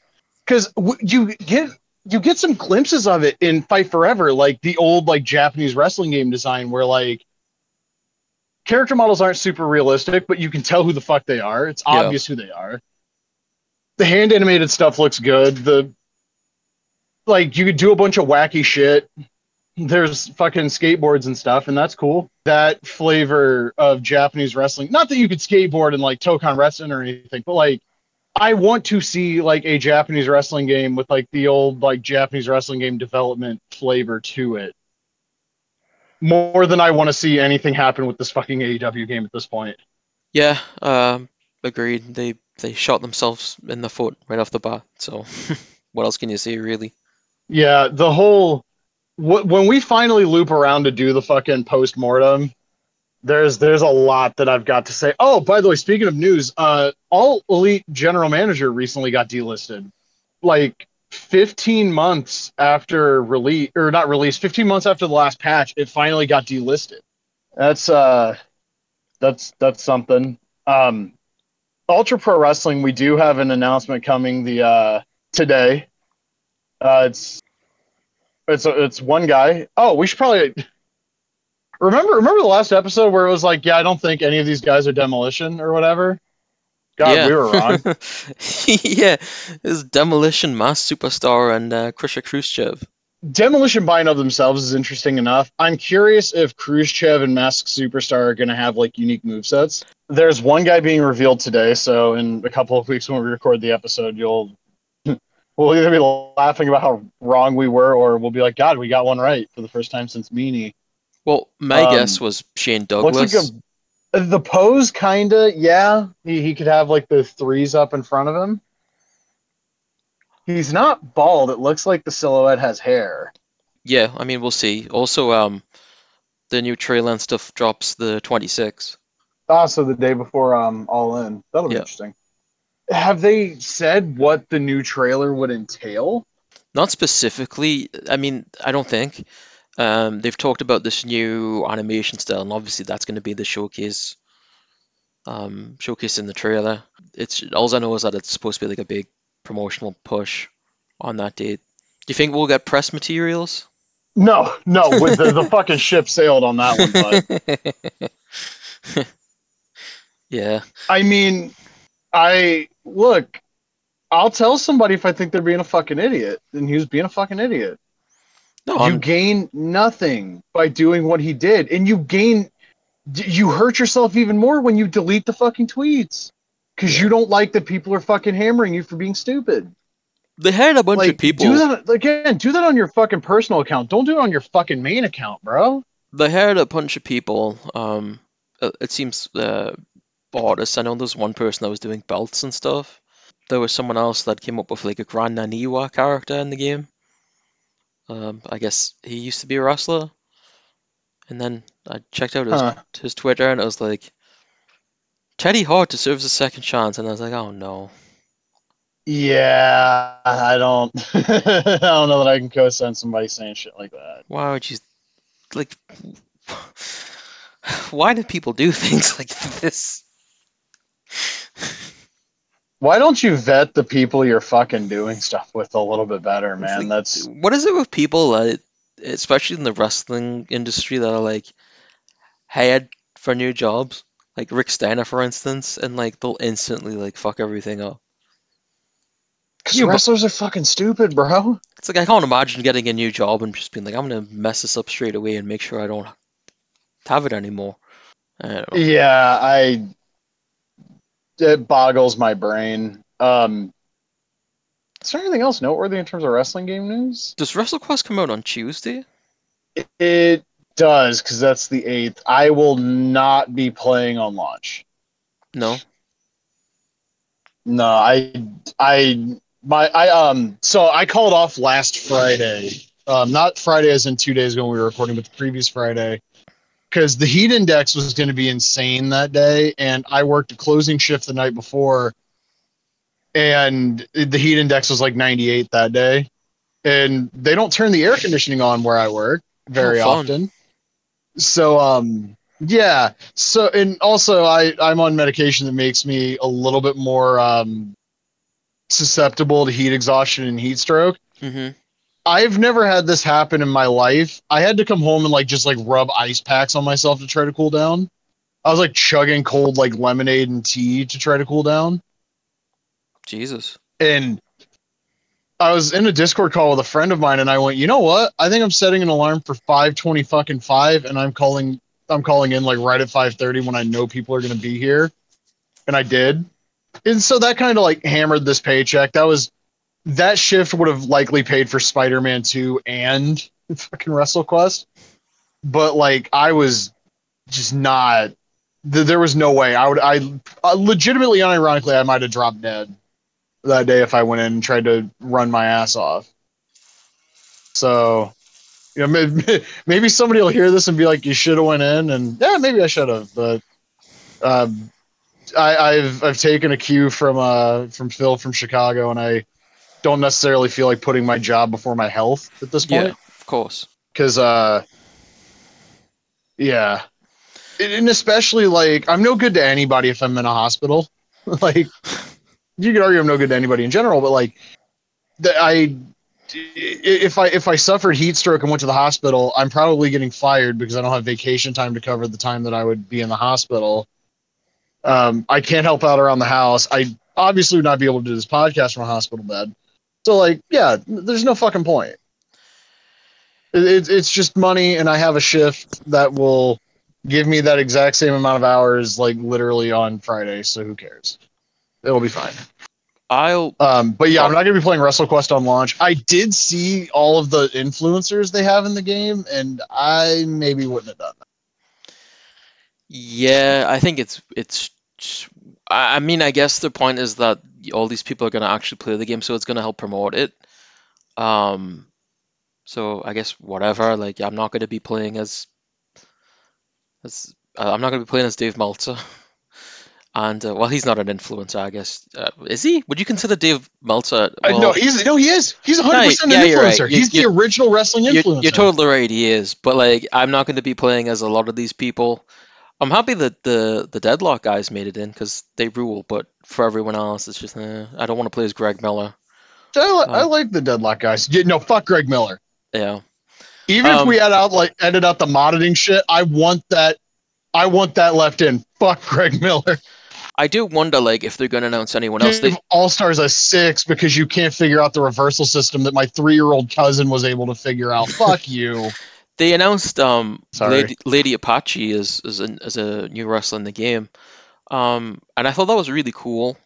Because w- you get you get some glimpses of it in Fight Forever, like the old like Japanese wrestling game design, where like character models aren't super realistic, but you can tell who the fuck they are. It's Yeah. obvious who they are. The hand animated stuff looks good. The like you could do a bunch of wacky shit. There's fucking skateboards and stuff, and that's cool. That flavor of Japanese wrestling. Not that you could skateboard in like Tokon Wrestling or anything, but like I want to see like a Japanese wrestling game with like the old like Japanese wrestling game development flavor to it. More than I want to see anything happen with this fucking AEW game at this point. Yeah, um, agreed. They they shot themselves in the foot right off the bat. So <laughs> what else can you say, really? Yeah, the whole wh- when we finally loop around to do the fucking post mortem, there's there's a lot that I've got to say. Oh, by the way, speaking of news, uh, all elite general manager recently got delisted. Like 15 months after release or not release 15 months after the last patch it finally got delisted that's uh that's that's something um ultra pro wrestling we do have an announcement coming the uh today uh it's it's it's one guy oh we should probably remember remember the last episode where it was like yeah i don't think any of these guys are demolition or whatever god yeah. we were wrong <laughs> yeah, it's Demolition Mask Superstar and uh, Krusher Khrushchev. Demolition by and of themselves is interesting enough. I'm curious if Khrushchev and Mask Superstar are going to have like unique movesets. There's one guy being revealed today, so in a couple of weeks when we record the episode, you'll <laughs> we'll either be laughing about how wrong we were, or we'll be like, God, we got one right for the first time since Meanie. Well, my Um, guess was Shane Looks Douglas. like a the pose, kinda, yeah. He he could have like the threes up in front of him. He's not bald. It looks like the silhouette has hair. Yeah, I mean, we'll see. Also, um, the new trailer and stuff drops the 26th. Ah, so the day before um All In. That'll be Yeah. interesting. Have they said what the new trailer would entail? Not specifically, I mean, I don't think. Um, they've talked about this new animation style, and obviously that's going to be the showcase. Um, showcase in the trailer. It's all I know is that it's supposed to be like a big promotional push on that date. Do you think we'll get press materials? No, no. With the, the fucking ship sailed on that one, but <laughs> yeah. I mean, I look. I'll tell somebody if I think they're being a fucking idiot, and he was being a fucking idiot. No, you gain nothing by doing what he did, and you gain. You hurt yourself even more when you delete the fucking tweets because you don't like that people are fucking hammering you for being stupid. they had a bunch like, of people. do that again. Do that on your fucking personal account. Don't do it on your fucking main account, bro. They had a bunch of people. Um, it, it seems uh, artists. I know there's one person that was doing belts and stuff. There was someone else that came up with like a Grand Naniwa character in the game. Um, I guess he used to be a wrestler. And then I checked out his Huh. his Twitter and it was like Teddy Hart deserves a second chance, and I was like, oh no. Yeah, I don't. <laughs> I don't know that I can co-sign somebody saying shit like that. Why would you like? <sighs> Why do people do <laughs> things like this? Why don't you vet the people you're fucking doing stuff with a little bit better, man? like, That's what is it with people that, especially in the wrestling industry, that are like hired for new jobs, like Rick Steiner, for instance, and like they'll instantly like fuck everything up. because wrestlers are fucking stupid, bro. It's like I can't imagine getting a new job and just being like, I'm gonna mess this up straight away and make sure I don't have it anymore. I. Yeah, I. It boggles my brain. Um, is there anything else noteworthy in terms of wrestling game news? Does WrestleQuest come out on Tuesday? It does, because that's the eighth. I will not be playing on launch. No. No, I, I, my, I, um, so I called off last Friday. Um, not Friday as in two days ago when we were recording, but the previous Friday, because the heat index was going to be insane that day, and I worked a closing shift the night before, and the heat index was like 98 that day, and they don't turn the air conditioning on where I work very Oh, often. So, um, yeah. So, and also, I I'm on medication that makes me a little bit more um, susceptible to heat exhaustion and heat stroke. Mm-hmm. I've never had this happen in my life. I had to come home and like just like rub ice packs on myself to try to cool down. I was like chugging cold like lemonade and tea to try to cool down. Jesus. And I was in a Discord call with a friend of mine and I went, "You know what? I think I'm setting an alarm for 5:20 fucking 5 and I'm calling I'm calling in like right at 5:30 when I know people are going to be here." And I did. And so that kind of like hammered this paycheck. That was that shift would have likely paid for Spider-Man 2 and <laughs> fucking WrestleQuest. But like I was just not th- there was no way I would I uh, legitimately unironically I might have dropped dead that day if I went in and tried to run my ass off. So, you know, maybe, maybe somebody will hear this and be like, "You should have went in," and yeah, maybe I should have. But um, I, I've I've taken a cue from uh from Phil from Chicago, and I don't necessarily feel like putting my job before my health at this point. Yeah, of course. Because, uh, yeah. And- And especially, like, I'm no good to anybody if I'm in a hospital. <laughs> like, you could argue I'm no good to anybody in general, but, like, that I. If I if I suffered heat stroke and went to the hospital, I'm probably getting fired because I don't have vacation time to cover the time that I would be in the hospital. Um, I can't help out around the house. I obviously would not be able to do this podcast from a hospital bed. So like, yeah, there's no fucking point. It, it's it's just money, and I have a shift that will give me that exact same amount of hours, like literally on Friday. So who cares? It'll be fine. I'll Um, but yeah, I'm not gonna be playing WrestleQuest on launch. I did see all of the influencers they have in the game, and I maybe wouldn't have done that. Yeah, I think it's it's. I mean, I guess the point is that all these people are gonna actually play the game, so it's gonna help promote it. Um, so I guess whatever. Like, I'm not gonna be playing as as uh, I'm not gonna be playing as Dave Meltzer. <laughs> And uh, well, he's not an influencer, I guess. Uh, is he? Would you consider Dave Meltzer? I well, no, he's no, he is. He's 100 percent yeah, an you're right. influencer. You- he's the you- original wrestling You're, influencer. you're totally right. He is, but like, I'm not going to be playing as a lot of these people. I'm happy that the the Deadlock guys made it in because they rule. But for everyone else, it's just eh, I don't want to play as Greg Miller. I, li- I Oh. like the deadlock guys. Yeah, no, fuck Greg Miller. Yeah, Even if Um, we had out like edit out the modding shit, I want that. I want that left in. Fuck Greg <laughs> Miller. I do wonder like if they're going to announce anyone else. They, Give All Stars a six because you can't figure out the reversal system that my three year old cousin was able to figure out. Fuck <laughs> you. They announced um. Lady, Lady Apache as as a, as a new wrestler in the game, um, and I thought that was really cool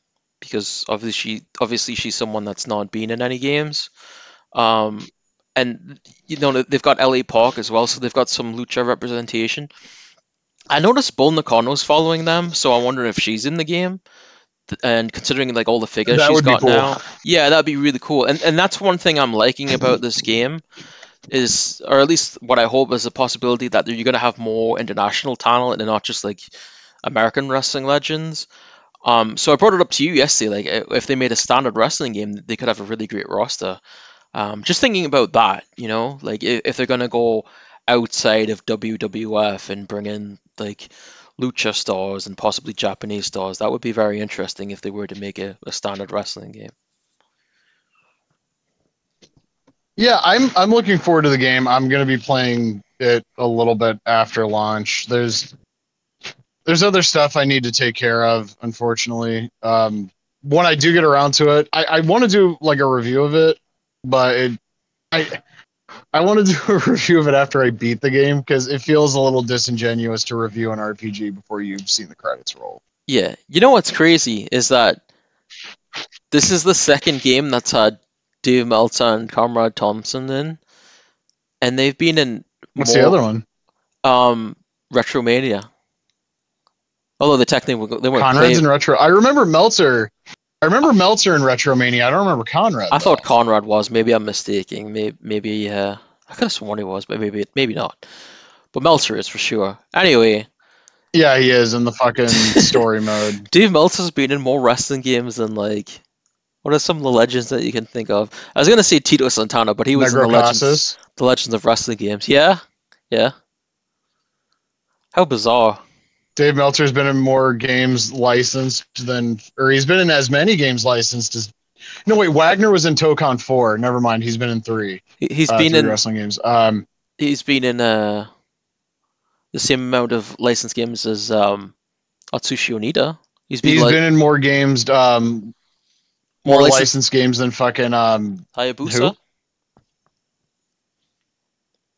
because obviously she obviously she's someone that's not been in any games, um, and you know they've got LA Park as well, so they've got some lucha representation. I noticed Bull Nakano's following them, so I wonder if she's in the game. And considering like all the figures That she's got cool. now, yeah, that'd be really cool. And and that's one thing I'm liking about this game is, or at least what I hope is a possibility that you're gonna have more international talent and not just like American wrestling legends. Um, so I brought it up to you yesterday. Like, if they made a standard wrestling game, they could have a really great roster. Um, just thinking about that, you know, like if, if they're gonna go outside of WWF and bring in like lucha stars and possibly Japanese stars, that would be very interesting if they were to make a, a standard wrestling game. Yeah, I'm I'm looking forward to the game. I'm gonna be playing it a little bit after launch. There's there's other stuff I need to take care of, unfortunately. Um, when I do get around to it, I, I want to do like a review of it, but it, I I want to do a <laughs> review of it after I beat the game because it feels a little disingenuous to review an RPG before you've seen the credits roll. Yeah, you know what's crazy is that this is the second game that's had Dave Meltzer and Conrad Thompson in, and they've been in What's more, the other one? Um, Retromania. Although the technically they weren't Conrad's in retro. I remember Meltzer. I remember Meltzer in Retromania. I don't remember Conrad. I thought. Conrad was. Maybe I'm mistaken. Maybe, maybe uh, I could have sworn he was, but maybe maybe not. But Meltzer is for sure. Anyway, Yeah, he is in the fucking story <laughs> mode. Dave Meltzer's been in more wrestling games than like. What are some of the legends that you can think of? I was gonna say Tito Santana, but he was in the Negro legends, the Legends of Wrestling games. Yeah, yeah. How bizarre. Dave Meltzer's been in more games licensed than, or he's been in as many games licensed as. No, wait. Wagner was in Tokon four. Never mind. He's been in three. He, he's uh, been in. wrestling games. Um, He's been in uh, the same amount of licensed games as um, Atsushi Onita. He's been he's like been in more games, um, more licensed licensed games than fucking. Um, Hayabusa.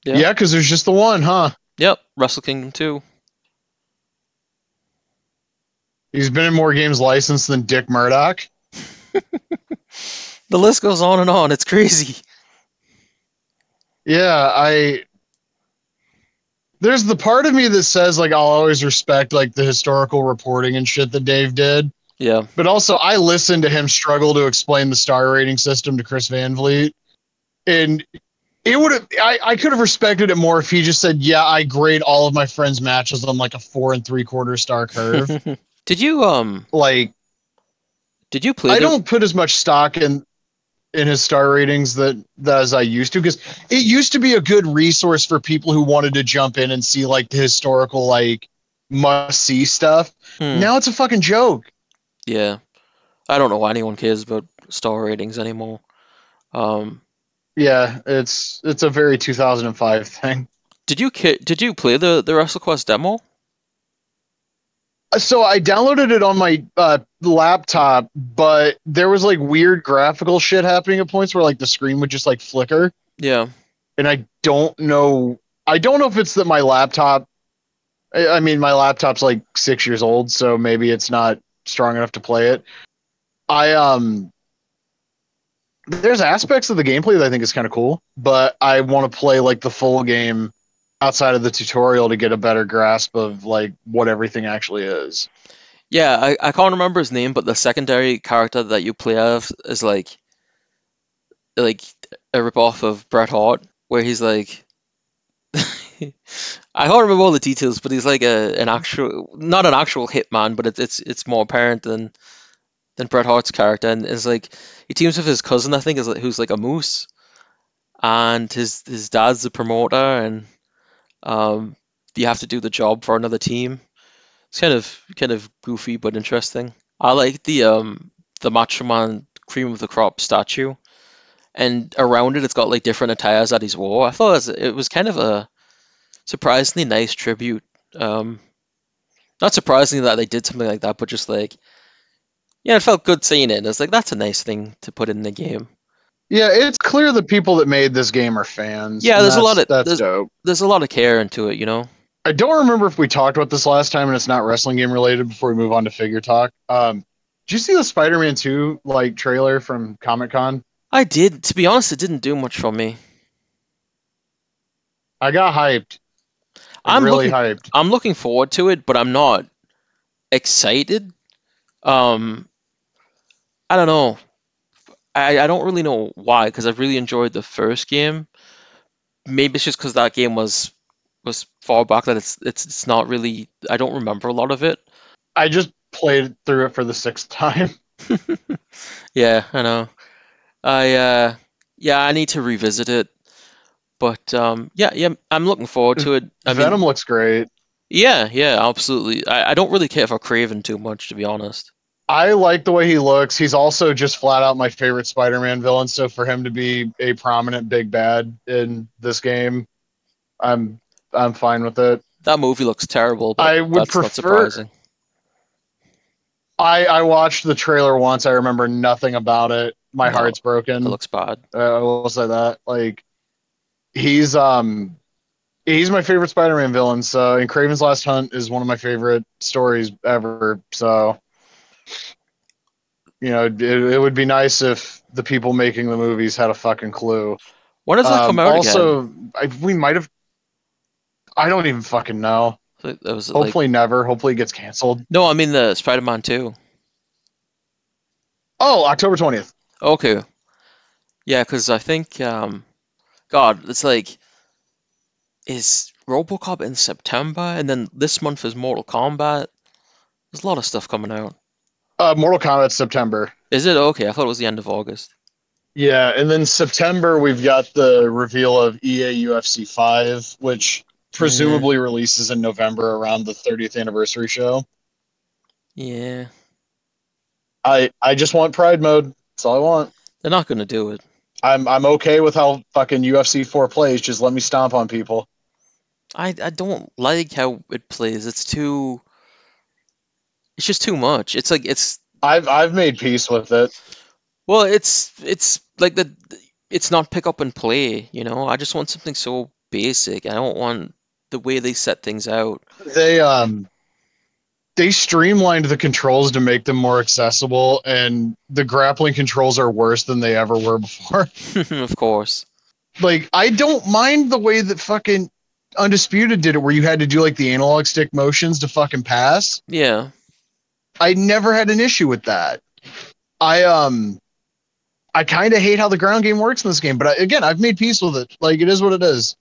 Yeah. yeah, because there's just the one, huh? Yep, Wrestle Kingdom 2. He's been in more games licensed than Dick Murdoch. <laughs> The list goes on and on. It's crazy. Yeah, I. There's the part of me that says like I'll always respect like the historical reporting and shit that Dave did. Yeah. But also, I listened to him struggle to explain the star rating system to Chris Van Vliet, and it would have. I, I could have respected it more if he just said, "Yeah, I grade all of my friends' matches on like a four and three quarter star curve." <laughs> did you um like, did you play I the, don't put as much stock in. in his star ratings that, that as I used to because it used to be a good resource for people who wanted to jump in and see like the historical like must see stuff. Hmm. Now it's a fucking joke. Yeah, I don't know why anyone cares about star ratings anymore. Um, Yeah, it's it's a very 2005 thing. did you did you play the the WrestleQuest demo? So I downloaded it on my uh, laptop, but there was like weird graphical shit happening at points where like the screen would just like flicker, Yeah, and I don't know. I don't know if it's that my laptop. I I mean, my laptop's like six years old, so maybe it's not strong enough to play it. I um, there's aspects of the gameplay that I think is kind of cool, but I want to play like the full game outside of the tutorial to get a better grasp of like what everything actually is. yeah. I, I can't remember his name, but the secondary character that you play as is like like a ripoff of Bret Hart, where he's like. <laughs> I can't remember all the details, but he's like a an actual, not an actual hitman, but it's it's it's more apparent than than Bret Hart's character, and it's like he teams with his cousin, I think, is like, who's like a moose, and his his dad's the promoter, and um, you have to do the job for another team. It's kind of kind of goofy but interesting. I like the um the Macho Man cream of the crop statue, and around it, it's got like different attires that he's wore. I thought it was, it was kind of a surprisingly nice tribute. Um, not surprisingly that they did something like that, but just like yeah, it felt good seeing it. and It's like that's a nice thing to put in the game. Yeah, it's clear the people that made this game are fans. Yeah, there's a lot of- that's there's- dope. There's a lot of care into it, you know. I don't remember if we talked about this last time, and it's not wrestling game related. Before we move on to figure talk, um, did you see the Spider-Man Two like trailer from Comic Con? I did. To be honest, it didn't do much for me. I got hyped. I'm really looking. hyped. I'm looking forward to it, but I'm not excited. Um, I don't know. I, I don't really know why, because I've really enjoyed the first game. Maybe it's just because that game was was far back that it's it's it's not really. I don't remember a lot of it. I just played through it for the sixth time. <laughs> <laughs> Yeah, I know. I uh yeah, I need to revisit it. But um yeah, yeah, I'm looking forward to it. I <laughs> mean, Venom looks great. yeah, yeah, absolutely. I, I don't really care for Kraven too much, to be honest. I like the way he looks. He's also just flat out my favorite Spider-Man villain. So for him to be a prominent big bad in this game, I'm I'm fine with it. That movie looks terrible, but I would prefer- surprising. I I watched the trailer once. I remember nothing about it. My No, heart's broken. It looks bad. Uh, I will say that. Like, he's um, he's my favorite Spider-Man villain. So, and Kraven's Last Hunt is one of my favorite stories ever. So, you know, it, it would be nice if the people making the movies had a fucking clue. When does that Um, come out again? also, I, we might have. I don't even fucking know. That was like Hopefully, never. Hopefully, it gets canceled. no, I mean the Spider-Man 2. Oh, October twentieth. Okay. Yeah, because I think, um, God, it's like, is RoboCop in September, and then this month is Mortal Kombat. There's a lot of stuff coming out. Uh, Mortal Kombat September. Is it okay? I thought it was the end of August. Yeah, and then September we've got the reveal of EA UFC 5, which presumably releases in November around the 30th anniversary show. Yeah, I I just want Pride mode. That's all I want. they're not gonna do it. I'm I'm okay with how fucking UFC 4 plays. Just let me stomp on people. I I don't like how it plays. It's too. It's just too much. It's like it's I've I've made peace with it. well, it's it's like the it's not pick up and play. You know, I just want something so basic. I don't want the way they set things out. They um they streamlined the controls to make them more accessible and the grappling controls are worse than they ever were before. <laughs> of course. like I don't mind the way that fucking Undisputed did it, where you had to do like the analog stick motions to fucking pass. Yeah. I never had an issue with that. I um, I kind of hate how the ground game works in this game, but I, again, I've made peace with it. Like it is what it is.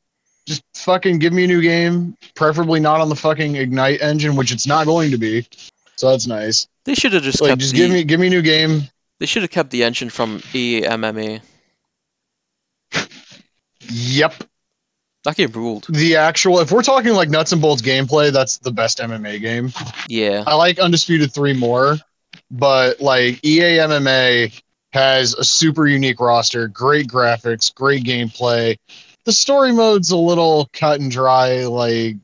Just fucking give me a new game, preferably not on the fucking Ignite engine, which it's not going to be. So that's nice. They should have just Like kept just the, give me give me a new game. They should have kept the engine from E EAMMA. Yep. That game ruled. The actual, if we're talking like nuts and bolts gameplay, that's the best MMA game. Yeah. I like Undisputed 3 more, but like EA MMA has a super unique roster, great graphics, great gameplay. The story mode's a little cut and dry, like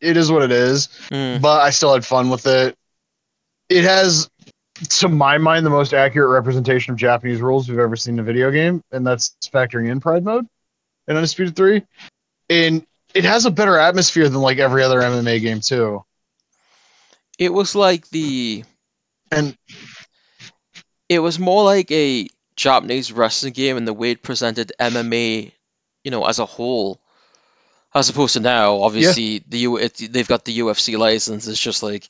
it is what it is, Mm. but I still had fun with it. It has, to my mind, the most accurate representation of Japanese rules we've ever seen in a video game, and that's factoring in Pride Mode in Undisputed 3. And it has a better atmosphere than like every other MMA game, too. It was like the. And It was more like a Japanese wrestling game and the way it presented MMA, you know, as a whole, as opposed to now. Obviously, the U it, they've got the UFC license. It's just like,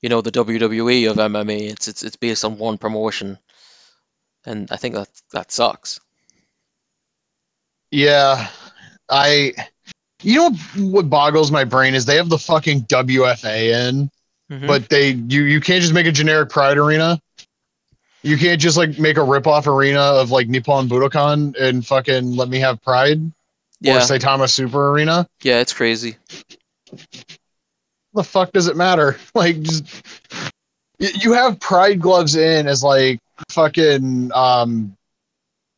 you know, the WWE of MMA. It's it's it's based on one promotion, and I think that that sucks. Yeah, I. You know what boggles my brain is they have the fucking WFA in, Mhm. but they you you can't just make a generic Pride arena. You can't just like make a ripoff arena of like Nippon Budokan and fucking let me have Pride or yeah, Saitama Super Arena. yeah, it's crazy. The fuck does it matter? <laughs> Like, just you have Pride gloves in as like fucking um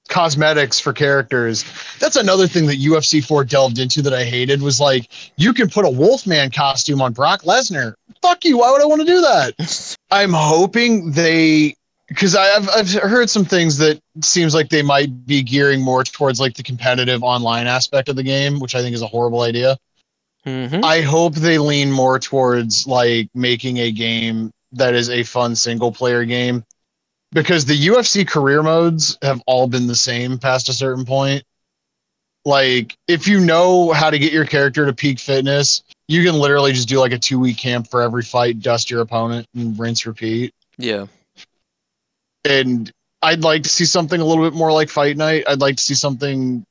cosmetics for characters. That's another thing that UFC 4 delved into that I hated was like you can put a Wolfman costume on Brock Lesnar. Fuck you. Why would I want to do that? <laughs> I'm hoping they because I've I've heard some things that seems like they might be gearing more towards like the competitive online aspect of the game, which I think is a horrible idea. hmm I hope they lean more towards like making a game that is a fun single player game because the UFC career modes have all been the same past a certain point. Like if you know how to get your character to peak fitness, you can literally just do like a 2 week camp for every fight, dust your opponent and rinse repeat. Yeah. And I'd like to see something a little bit more like Fight Night. I'd like to see something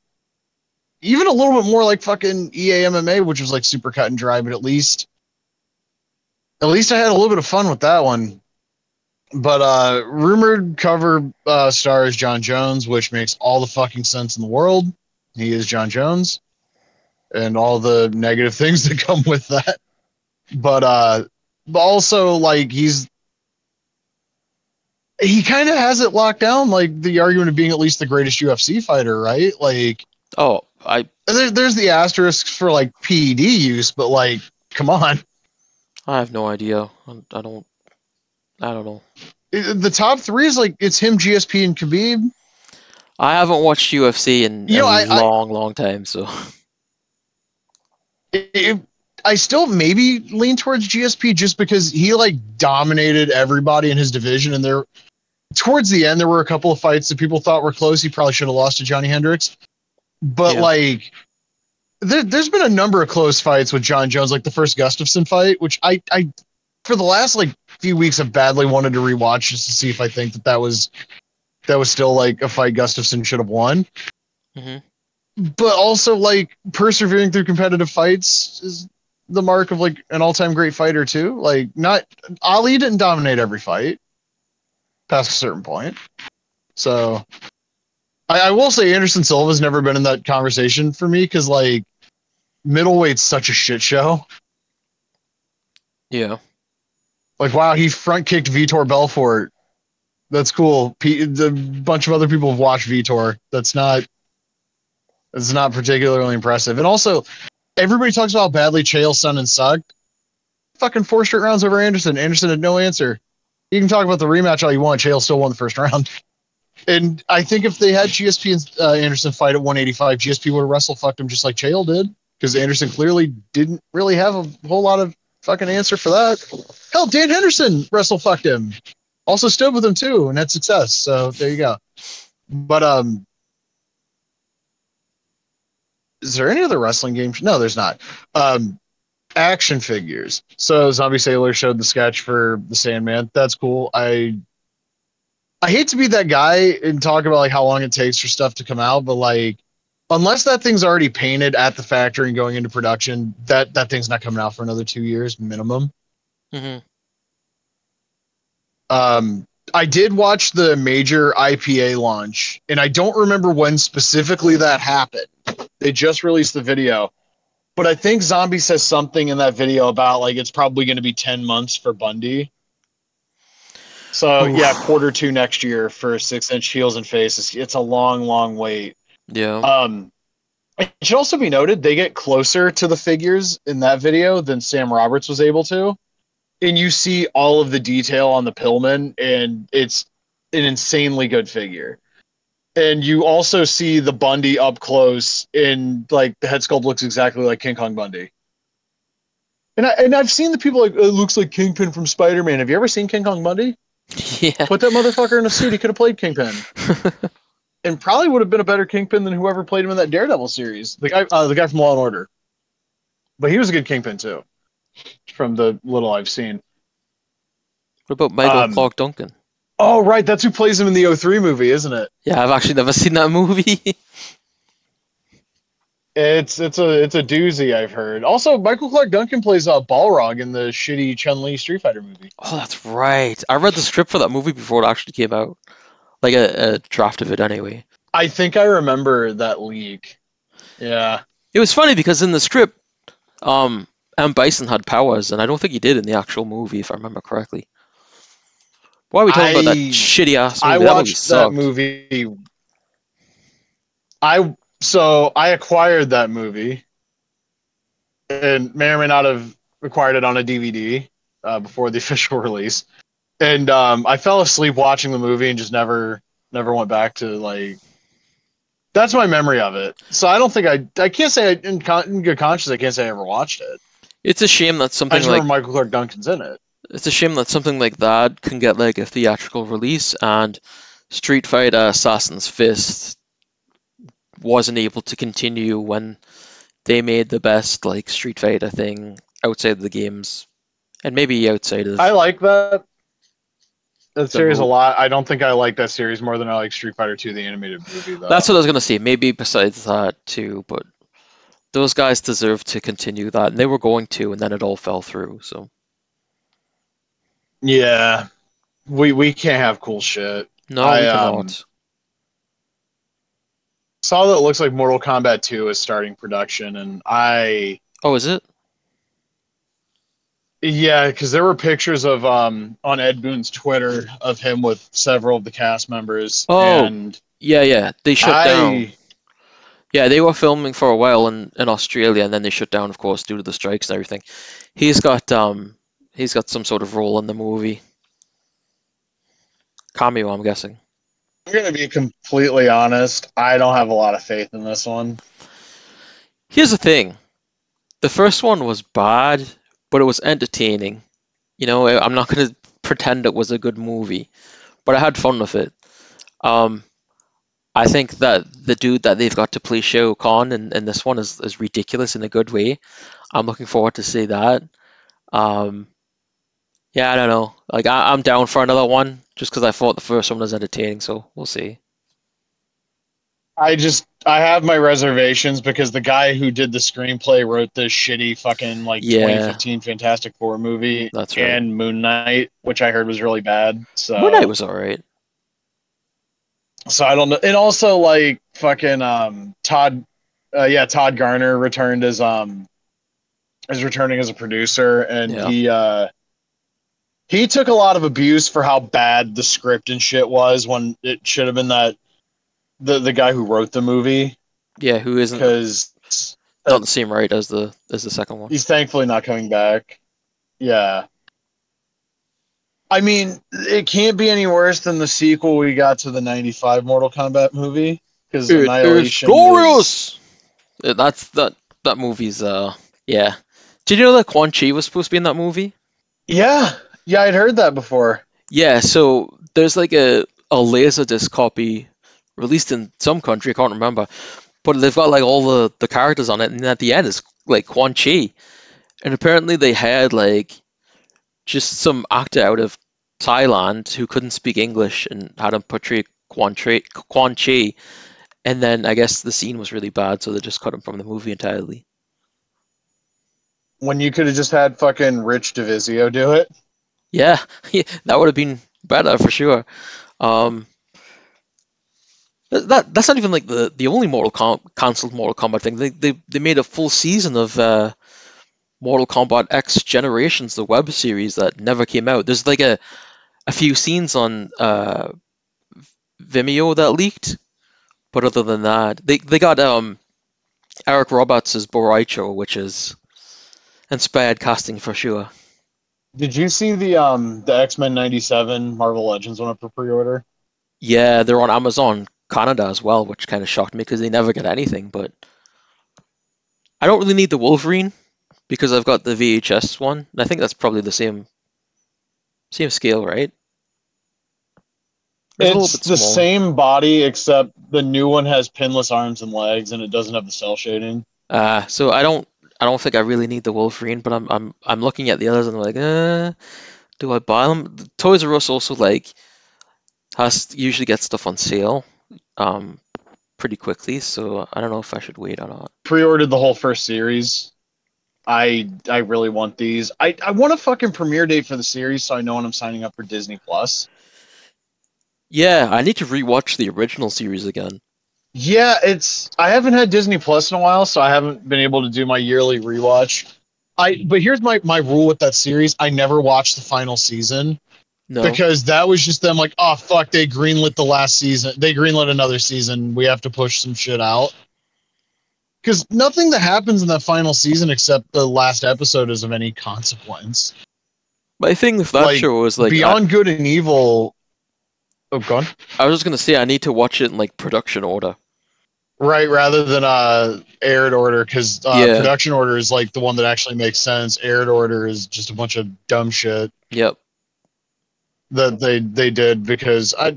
even a little bit more like fucking EA MMA, which was like super cut and dry, but at least at least I had a little bit of fun with that one. But uh rumored cover uh stars Jon Jones, which makes all the fucking sense in the world. He is Jon Jones. And all the negative <laughs> things that come with that. But uh but also like he's he kind of has it locked down like the argument of being at least the greatest UFC fighter, right? Like Oh, I there, there's the asterisks for like PED use, but like, come on. I have no idea. I, don't. I don't know. The top three is like it's him, GSP, and Khabib. I haven't watched UFC in You know, a I- I- long, long time. So It- it- I still maybe lean towards GSP just because he like dominated everybody in his division, and there towards the end there were a couple of fights that people thought were close. He probably should have lost to Johny Hendricks, but Yeah. like. There, there's been a number of close fights with Jon Jones, like the first Gustafsson fight, which I, I, for the last like few weeks, have badly wanted to rewatch just to see if I think that that was, that was still like a fight Gustafsson should have won. Mhm. But also, like persevering through competitive fights is the mark of like an all-time great fighter too. Like, not Ali didn't dominate every fight past a certain point. So, I, I will say Anderson Silva's never been in that conversation for me because like middleweight's such a shit show. yeah, Like, wow, he front kicked Vitor Belfort. That's cool. P- the bunch of other people have watched Vitor. That's not. That's not particularly impressive. And also, everybody talks about badly Chael Sonnen sucked. Fucking four straight rounds over Anderson. Anderson had no answer. You can talk about the rematch all you want. Chael still won the first round. And I think if they had GSP and uh, Anderson fight at 185, GSP would have wrestle fucked him just like Chael did. Because Anderson clearly didn't really have a whole lot of fucking answer for that. Hell, Dan Henderson wrestle fucked him. Also stood with him too and had success. So there you go. But um is there any other wrestling games? No, there's not. Um action figures. So Zombie Sailor showed the sketch for the Sandman. That's cool. I I hate to be that guy and talk about like how long it takes for stuff to come out, but like unless that thing's already painted at the factory and going into production, that that thing's not coming out for another two years minimum. Mm-hmm. Um, I did watch the major IPA launch, and I don't remember when specifically that happened. They just released the video, but I think Zombie says something in that video about like it's probably going to be ten months for Bundy. So Oof. yeah, quarter two next year for six inch heels and faces. It's a long, long wait. Yeah. Um, it should also be noted they get closer to the figures in that video than Sam Roberts was able to, and you see all of the detail on the Pillman, and it's an insanely good figure. And you also see the Bundy up close, and like the head sculpt looks exactly like King Kong Bundy. And I and I've seen the people like it looks like Kingpin from Spider Man. Have you ever seen King Kong Bundy? <laughs> yeah. Put that motherfucker in a suit. He could have played Kingpin <laughs> and probably would have been a better kingpin than whoever played him in that Daredevil series. The guy, uh, the guy from Law and Order, but he was a good kingpin too, from the little I've seen. what about Michael um, Clarke Duncan? Oh, right, that's who plays him in the 03 movie, isn't it? Yeah, I've actually never <laughs> seen that movie. It's it's a it's a doozy. I've heard. Also, Michael Clarke Duncan plays uh, Balrog in the shitty Chun Li Street Fighter movie. oh, that's right. I read the script for that movie before it actually came out, like a, a draft of it anyway. I think I remember that leak. Yeah, It was funny because in the script, um, M. Bison had powers, and I don't think he did in the actual movie, if I remember correctly. Why are we talking about that shitty ass movie? I that watched that movie. I so I acquired that movie, and may or may not have acquired it on a DVD uh, before the <laughs> official release. And um, I fell asleep watching the movie and just never never went back to like. That's my memory of it. So I don't think I I can't say I, in, con- in good conscience I can't say I ever watched it. It's a shame that I something just like remember Michael Clarke Duncan's in it. It's a shame that something like that can get like a theatrical release, and Street Fighter Assassin's Fist wasn't able to continue when they made the best like Street Fighter thing outside of the games, and maybe outside of I like that that series a lot. I don't think I like that series more than I like Street Fighter 2, the animated movie. Though. That's what I was gonna say. Maybe besides that too, but those guys deserve to continue that, and they were going to, and then it all fell through. So yeah. We we can't have cool shit. no, I, we um, cannot. Saw that it looks like Mortal Kombat 2 is starting production, and I Oh, is it? yeah, because there were pictures of um on Ed Boon's Twitter of him with several of the cast members. Oh, and Yeah, yeah. They shut I down. Yeah, they were filming for a while in, in Australia, and then they shut down, of course, due to the strikes and everything. He's got um, he's got some sort of role in the movie. Cameo, I'm guessing. I'm gonna be completely honest. I don't have a lot of faith in this one. Here's the thing: the first one was bad, but it was entertaining. You know, I'm not gonna <laughs> pretend it was a good movie, but I had fun with it. Um, I think that the dude that they've got to play Shao Kahn in, in this one is, is ridiculous in a good way. I'm looking forward to see that. Um, yeah, I don't know. Like I, I'm down for another one just because I thought the first one was entertaining. So we'll see. I just I have my reservations because the guy who did the screenplay wrote this shitty fucking like Yeah. 2015 Fantastic Four movie That's right. and Moon Knight, which I heard was really bad. So Moon Knight was alright. so I don't know. And also like fucking um Todd, uh, yeah, Todd Garner returned as um is returning as a producer, and Yeah. he uh he took a lot of abuse for how bad the script and shit was when it should have been that the the guy who wrote the movie Yeah, who isn't because not seem right as the as the second one. He's thankfully not coming back. Yeah. I mean, it can't be any worse than the sequel we got to the 95 Mortal Kombat movie because Annihilation. glorious. That's that that movie's uh yeah. Did you know that Quan Chi was supposed to be in that movie? Yeah. Yeah, I'd heard that before. Yeah, so there's like a a laserdisc copy released in some country, I can't remember, but they've got like all the the characters on it, and at the end it's like Quan Chi, and apparently they had like just some actor out of Thailand who couldn't speak English and had him portray Quan Chi, Quan Chi, and then I guess the scene was really bad, so they just cut him from the movie entirely. When you could have just had fucking Rich Divizio do it. <laughs> Yeah, that would have been better for sure. Um, that that's not even like the, the only Mortal Com- cancelled Mortal Kombat thing. They, they they made a full season of uh, Mortal Kombat X Generations, the web series that never came out. There's like a a few scenes on uh, Vimeo that leaked, but other than that, they they got um Eric Roberts as Bo' Rai Cho, which is inspired casting for sure. Did you see the um the X Men '97 Marvel Legends one up for pre-order? Yeah, they're on Amazon Canada as well, which kind of shocked me because they never get anything. But I don't really need the Wolverine because I've got the VHS one. I think that's probably the same same scale, right? It's a little It's bit the smaller. same body except the new one has pinless arms and legs, and it doesn't have the cell shading. Uh, so I don't I don't think I really need the Wolverine, but I'm I'm I'm looking at the others and I'm like, uh, do I buy them? Toys R Us also like has usually get stuff on sale, um, pretty quickly. So I don't know if I should wait or not. Pre-ordered the whole first series. I I really want these. I I want a fucking premiere date for the series, so I know when I'm signing up for Disney Plus. Yeah, I need to rewatch the original series again. Yeah, it's I haven't had Disney Plus in a while, so I haven't been able to do my yearly rewatch. I but here's my my rule with that series: I never watch the final season No, because that was just them like, oh fuck, they greenlit the last season, they greenlit another season. We have to push some shit out. Because nothing that happens in that final season except the last episode is of any consequence. my thing with that like, show is like I, Beyond Good and Evil. Oh, gone. I was just gonna say I need to watch it in like production order. Right, rather than uh aired order, because uh, Yeah. production order is like the one that actually makes sense. Aired order is just a bunch of dumb shit Yep. that they they did because I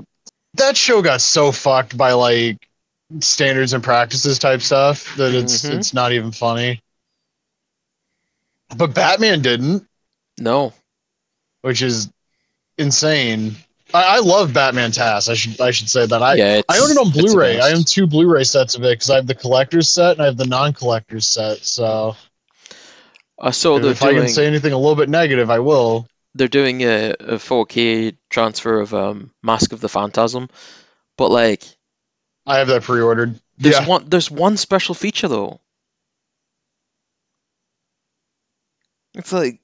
that show got so fucked by like standards and practices type stuff that it's Mhm. it's not even funny. But Batman didn't, No. which is insane. I, I love Batman TAS. I should I should say that I yeah, I own it on Blu-ray. I own two Blu-ray sets of it because I have the collector's set and I have the non-collector's set. So I saw they're if I can doing say anything a little bit negative, I will. they're doing a, a 4K transfer of um, Mask of the Phantasm, but like I have that pre-ordered. there's yeah, one there's one special feature though. It's like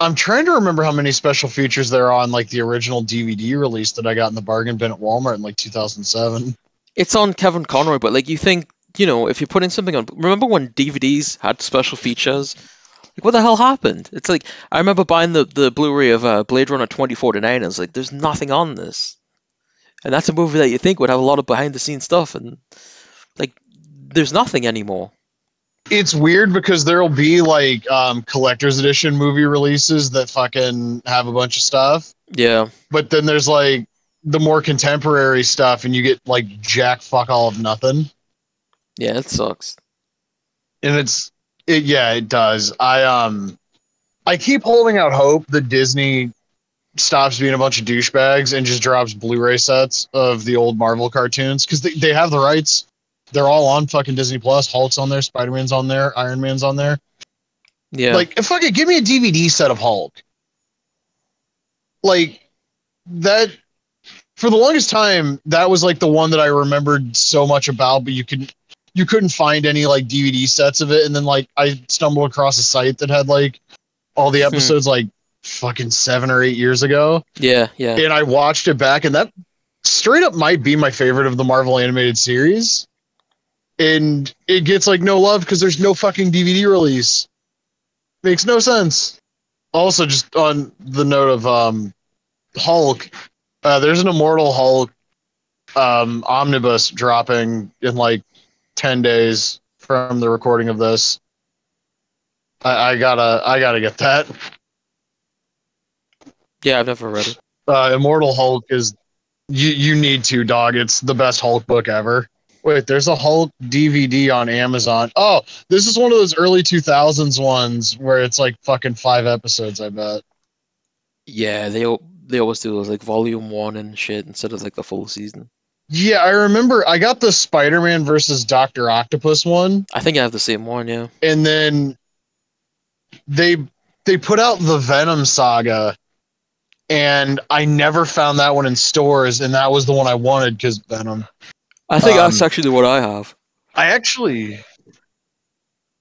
I'm trying to remember how many special features there are on like the original DVD release that I got in the bargain bin at Walmart in like 2007. it's on Kevin Conroy, but like you think you know if you're putting something on. Remember when DVDs had special features? Like what the hell happened? It's like I remember buying the the Blu-ray of uh, Blade Runner 2049. And it's like there's nothing on this, and that's a movie that you think would have a lot of behind-the-scenes stuff, and like there's nothing anymore. It's weird because there'll be like um, collector's edition movie releases that fucking have a bunch of stuff, Yeah, but then there's like the more contemporary stuff, and you get like jack fuck all of nothing. yeah, it sucks. and it's it yeah it does i um i keep holding out hope that disney stops being a bunch of douchebags and just drops blu-ray sets of the old marvel cartoons because they, they have the rights they're all on fucking disney plus. Hulk's on there. Spider-man's on there. Iron man's on there. Yeah, like fuck it give me a dvd set of hulk. Like that for the longest time that was like the one that i remembered so much about but you could you couldn't find any like dvd sets of it. And then like i stumbled across a site that had like all the Hmm. episodes like fucking seven or eight years ago. Yeah, yeah. and i watched it back and that straight up might be my favorite of the marvel animated series and it gets like no love because there's no fucking dvd release makes no sense also just on the note of um hulk uh, there's an immortal hulk um omnibus dropping in like 10 days from the recording of this I, I gotta i gotta get that Yeah, I've never read it. uh, Immortal Hulk is you you need to dog. It's the best Hulk book ever. Wait, there's a Hulk DVD on Amazon. Oh, this is one of those early 2000s ones where it's like fucking five episodes. I bet. Yeah, they they always do those like volume one and shit instead of like the full season. Yeah, I remember. I got the Spider-Man versus Doctor Octopus one, I think I have the same one. Yeah. and then they they put out the Venom saga and I never found that one in stores, and that was the one I wanted because Venom. I think that's Um, actually what I have. I actually,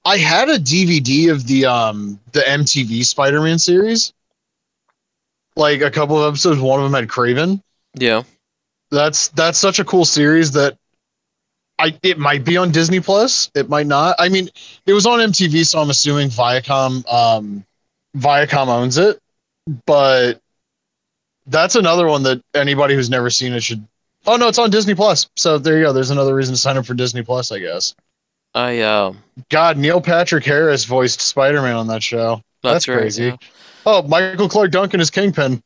I had a DVD of the um the MTV Spider-Man series. Like a couple of episodes, one of them had Kraven. Yeah. That's that's such a cool series that I it might be on Disney Plus. It might not. I mean, it was on MTV, so I'm assuming Viacom um Viacom owns it. But that's another one that anybody who's never seen it should. Oh no, it's on Disney Plus. So there you go. There's another reason to sign up for Disney Plus, I guess. I um. God, Neil Patrick Harris voiced Spider-Man on that show. That's, That's right, crazy. yeah. Oh, Michael Clarke Duncan is Kingpin.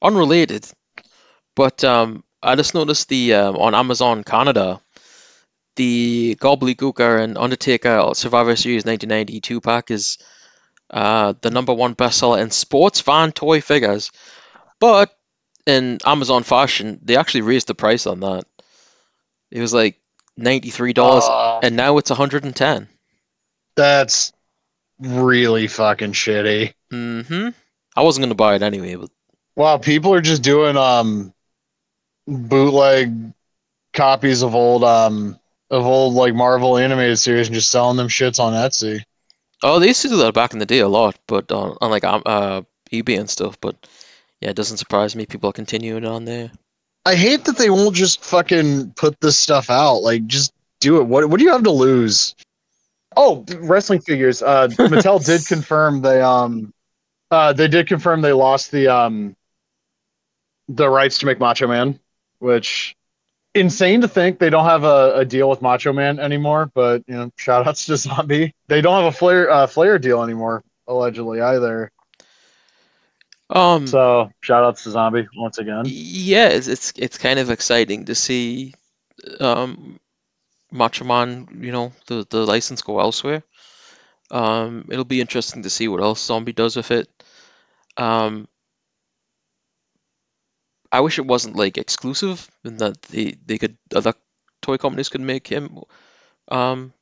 Unrelated, but um, I just noticed the um, on Amazon Canada, the Gobbledygooker and Undertaker Survivor Series 1992 pack is uh the number one bestseller in sports fan toy figures, but in Amazon fashion, they actually raised the price on that. It was like ninety three dollars, Uh, and now it's hundred and ten. that's really fucking shitty. Mm-hmm. I wasn't gonna buy it anyway, but Wow, people are just doing um bootleg copies of old um of old like Marvel animated series and just selling them shits on Etsy. oh, they used to do that back in the day a lot, but on, on like um, uh eBay and stuff. But yeah, it doesn't surprise me people are continuing on there. I hate that they won't just fucking put this stuff out. Like just do it. What what do you have to lose? Oh, wrestling figures. Uh <laughs> Mattel did confirm they um uh they did confirm they lost the um the rights to make Macho Man, which insane to think they don't have a, a deal with Macho Man anymore, but you know, shout outs to Zombie. They don't have a Flair uh, Flair deal anymore, allegedly either. Um, So shout outs to Zombie once again. yeah, it's, it's it's kind of exciting to see um you know, the the license go elsewhere. Um, it'll be interesting to see what else Zombie does with it. Um, I wish it wasn't like exclusive and that they they could other toy companies could make him um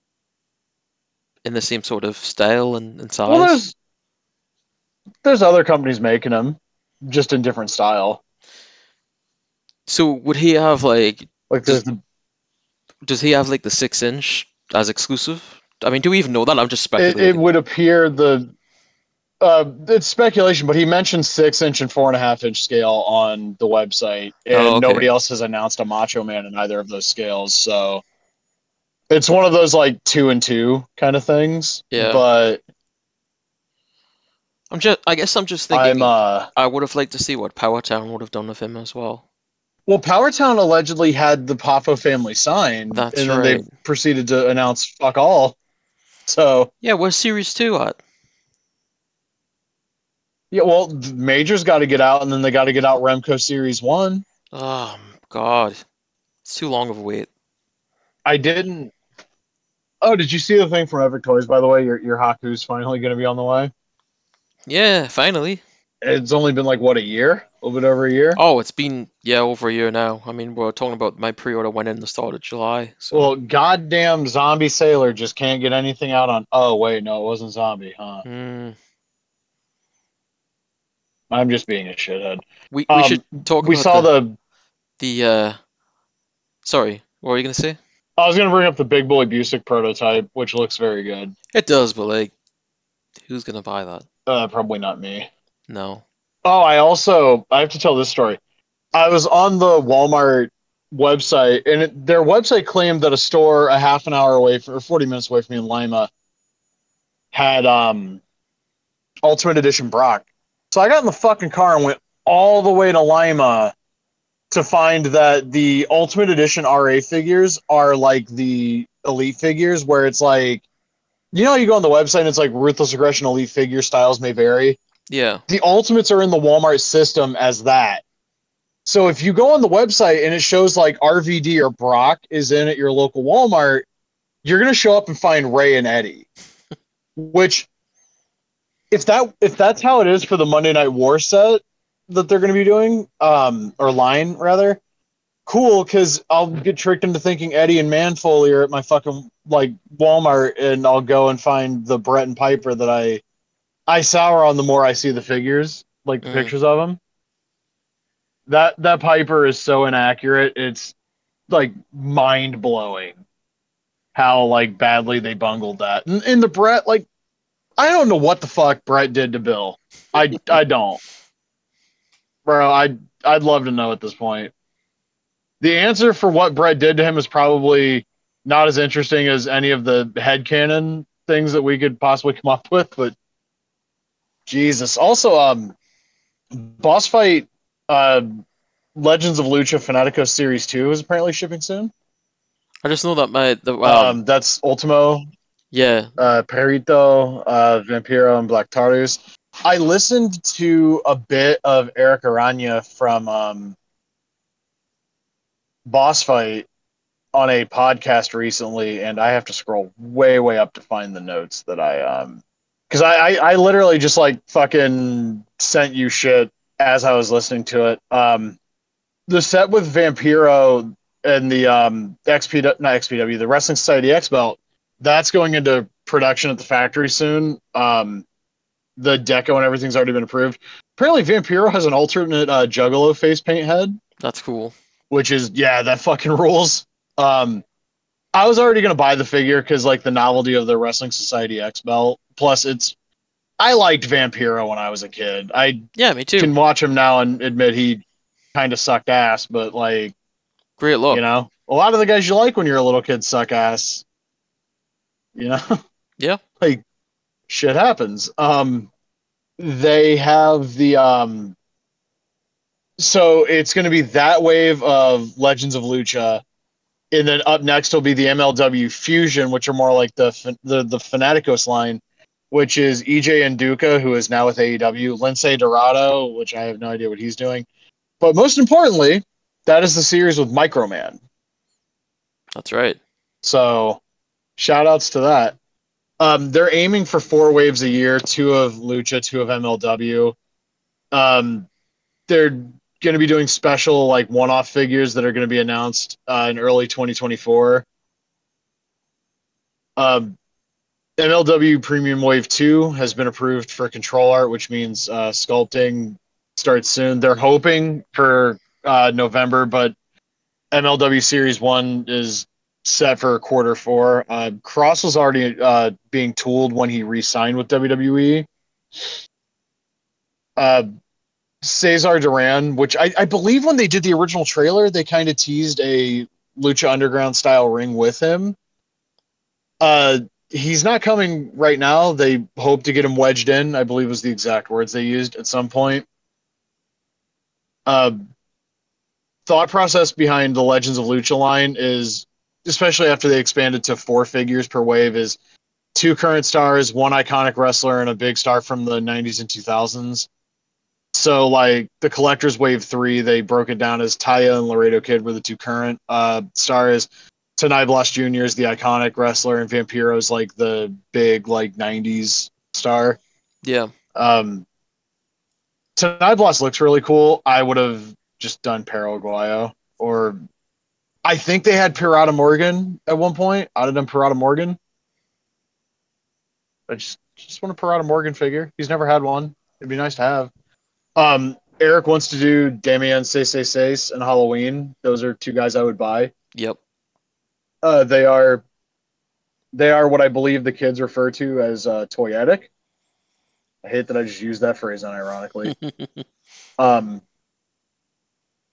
in the same sort of style and, and size. Well, there's there's other companies making them, just in different style. So would he have like Like there's the, does he have like the six inch as exclusive? I mean, do we even know that? I'm just it, speculating. it would appear the uh, it's speculation, but he mentioned six inch and four and a half inch scale on the website, and Oh, okay. nobody else has announced a Macho Man in either of those scales. So it's one of those like two and two kind of things. Yeah. But I'm just I guess I'm just thinking I'm uh I would have liked to see what Power Town would have done with him as well. well, Powertown allegedly had the Poffo family signed, That's and then right. they proceeded to announce fuck all. So Yeah, where's series two at? yeah, well, Major's got to get out, and then they got to get out Remco Series One. Oh god. It's too long of a wait. I didn't. Oh, did you see the thing from Epic Toys? By the way, your your Haku's finally going to be on the way. Yeah, finally. It's only been like what a year, a little bit over a year. Oh, it's been yeah, over a year now. I mean, we're talking about my pre-order went in the start of July. So Well, goddamn zombie sailor just can't get anything out on. Oh wait, no, it wasn't zombie, huh? mm, I'm just being a shithead. we we Um, should talk We about saw the, the. the uh sorry, what were you gonna say? I was going to bring up the Big Bully Busick prototype, which looks very good. It does, but like who's gonna buy that? Uh, probably not me. No. Oh, I also I have to tell this story. I was on the Walmart website, and it, their website claimed that a store a half an hour away, for, or forty minutes away from me in Lima, had um Ultimate Edition Brock. So I got in the fucking car and went all the way to Lima to find that the Ultimate Edition RA figures are like the Elite figures, where it's like, you know, you go on the website and it's like Ruthless Aggression Elite figure styles may vary Yeah. the ultimates are in the Walmart system as that. So if you go on the website and it shows like RVD or Brock is in at your local Walmart, you're gonna show up and find Ray and Eddie. <laughs> Which if that if that's how it is for the Monday Night War set that they're gonna be doing, um, or line rather, cool, because I'll get tricked into thinking Eddie and Manfoley are at my fucking like Walmart and I'll go and find the Brett and Piper that I I sour on the more I see the figures, like the Mhm. pictures of them. that that Piper is so inaccurate. It's like mind blowing how like badly they bungled that. And, and the Brett, like, I don't know what the fuck Brett did to Bill. I I don't, bro. I I'd love to know at this point. The answer for what Brett did to him is probably not as interesting as any of the head headcanon things that we could possibly come up with, but Jesus. Also, um, boss fight, uh, Legends of Lucha Fanatico Series Two is apparently shipping soon. I just know that my the um, Um, that's Ultimo, yeah uh, Perito, uh, Vampiro, and Black Taurus. I listened to a bit of Eric Aranya from um, Boss Fight on a podcast recently, and I have to scroll way, way up to find the notes that I um, because I, I I literally just like fucking sent you shit as I was listening to it. Um, the set with Vampiro and the um XP not XPW the Wrestling Society X belt that's going into production at the factory soon. Um, the deco and everything's already been approved. Apparently, Vampiro has an alternate uh, Juggalo face paint head, that's cool which is yeah, that fucking <laughs> rules. Um, I was already gonna buy the figure because like the novelty of the Wrestling Society X belt. Plus, it's I liked Vampiro when I was a kid. I yeah me too can watch him now and admit he kind of sucked ass, but like great look you know, a lot of the guys you like when you're a little kid suck ass. You know? <laughs> Yeah. like shit happens. Um they have the um so it's going to be that wave of Legends of Lucha and then up next will be the MLW Fusion which are more like the the the Fanaticos line which is EJ Nduka, who is now with AEW, Lince Dorado which I have no idea what he's doing. But most importantly, that is the series with Microman. that's right So, shout outs to that. Um, they're aiming for four waves a year, two of Lucha, two of MLW. Um, they're going to be doing special like one-off figures that are going to be announced uh, in early 2024. Um, MLW Premium Wave 2 has been approved for control art, which means uh, sculpting starts soon. They're hoping for uh, November, but MLW Series 1 is set for quarter four. Uh, Kross was already uh, being tooled when he re-signed with WWE. Cesar Duran, which I, I believe when they did the original trailer, they kind of teased a Lucha Underground style ring with him. Uh, he's not coming right now. They hope to get him wedged in. I believe was the exact words they used at some point. Uh, thought process behind the Legends of Lucha line is especially after they expanded to four figures per wave, is two current stars, one iconic wrestler, and a big star from the 90s and 2000s. So, like the collector's wave three, they broke it down as Taya and Laredo Kid were the two current uh, stars. Tinieblas Jr. is the iconic wrestler, and Vampiro is like the big like 90s star. yeah Um, Tinieblas looks really cool. I would have just done Perro Aguayo or I think they had Pirata Morgan at one point. I'd have done Pirata Morgan. I just just want a Pirata Morgan figure. He's never had one. It'd be nice to have. Um, Eric wants to do Damian Seis Seis and Halloween. Those are two guys I would buy. yep Uh, they are they are what I believe the kids refer to as uh, toyetic. I hate that I just used that phrase unironically. <laughs> um,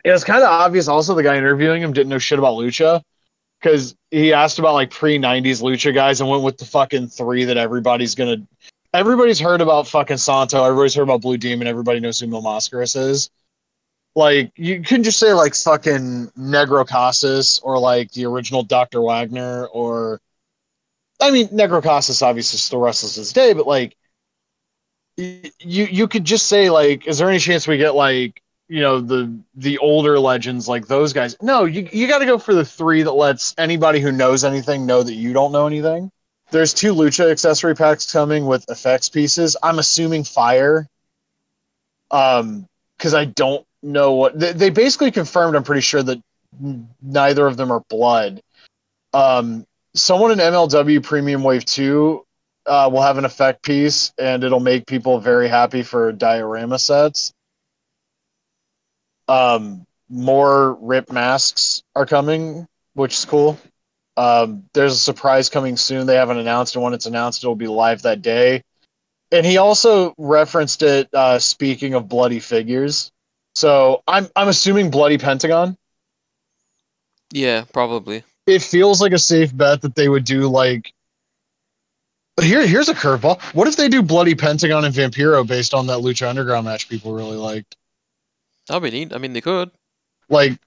it was kind of obvious. Also, the guy interviewing him didn't know shit about lucha because he asked about like pre '90s lucha guys and went with the fucking three that everybody's gonna. Everybody's heard about fucking Santo. Everybody's heard about Blue Demon. Everybody knows who Mil Mascaras is. Like you can just say like fucking Negro Casas or like the original Doctor Wagner or, I mean Negro Casas obviously still wrestles to day, but like you you could just say like, is there any chance we get like you know the the older legends like those guys? No, you you got to go for the three that lets anybody who knows anything know that you don't know anything. There's two lucha accessory packs coming with effects pieces. I'm assuming fire. Um, because I don't know what they, they basically confirmed. I'm pretty sure that neither of them are blood. Um, someone in MLW Premium Wave Two uh, will have an effect piece, and it'll make people very happy for diorama sets. Um, more rip masks are coming, which is cool. Um, there's a surprise coming soon. They haven't announced it. When it's announced, it'll be live that day. And he also referenced it. Uh, speaking of bloody figures, so I'm I'm assuming bloody Pentagon. Yeah, probably. It feels like a safe bet that they would do like. Here, here's a curveball. What if they do bloody Pentagon and Vampiro based on that Lucha Underground match people really liked? That'd be neat. I mean, they could. Like,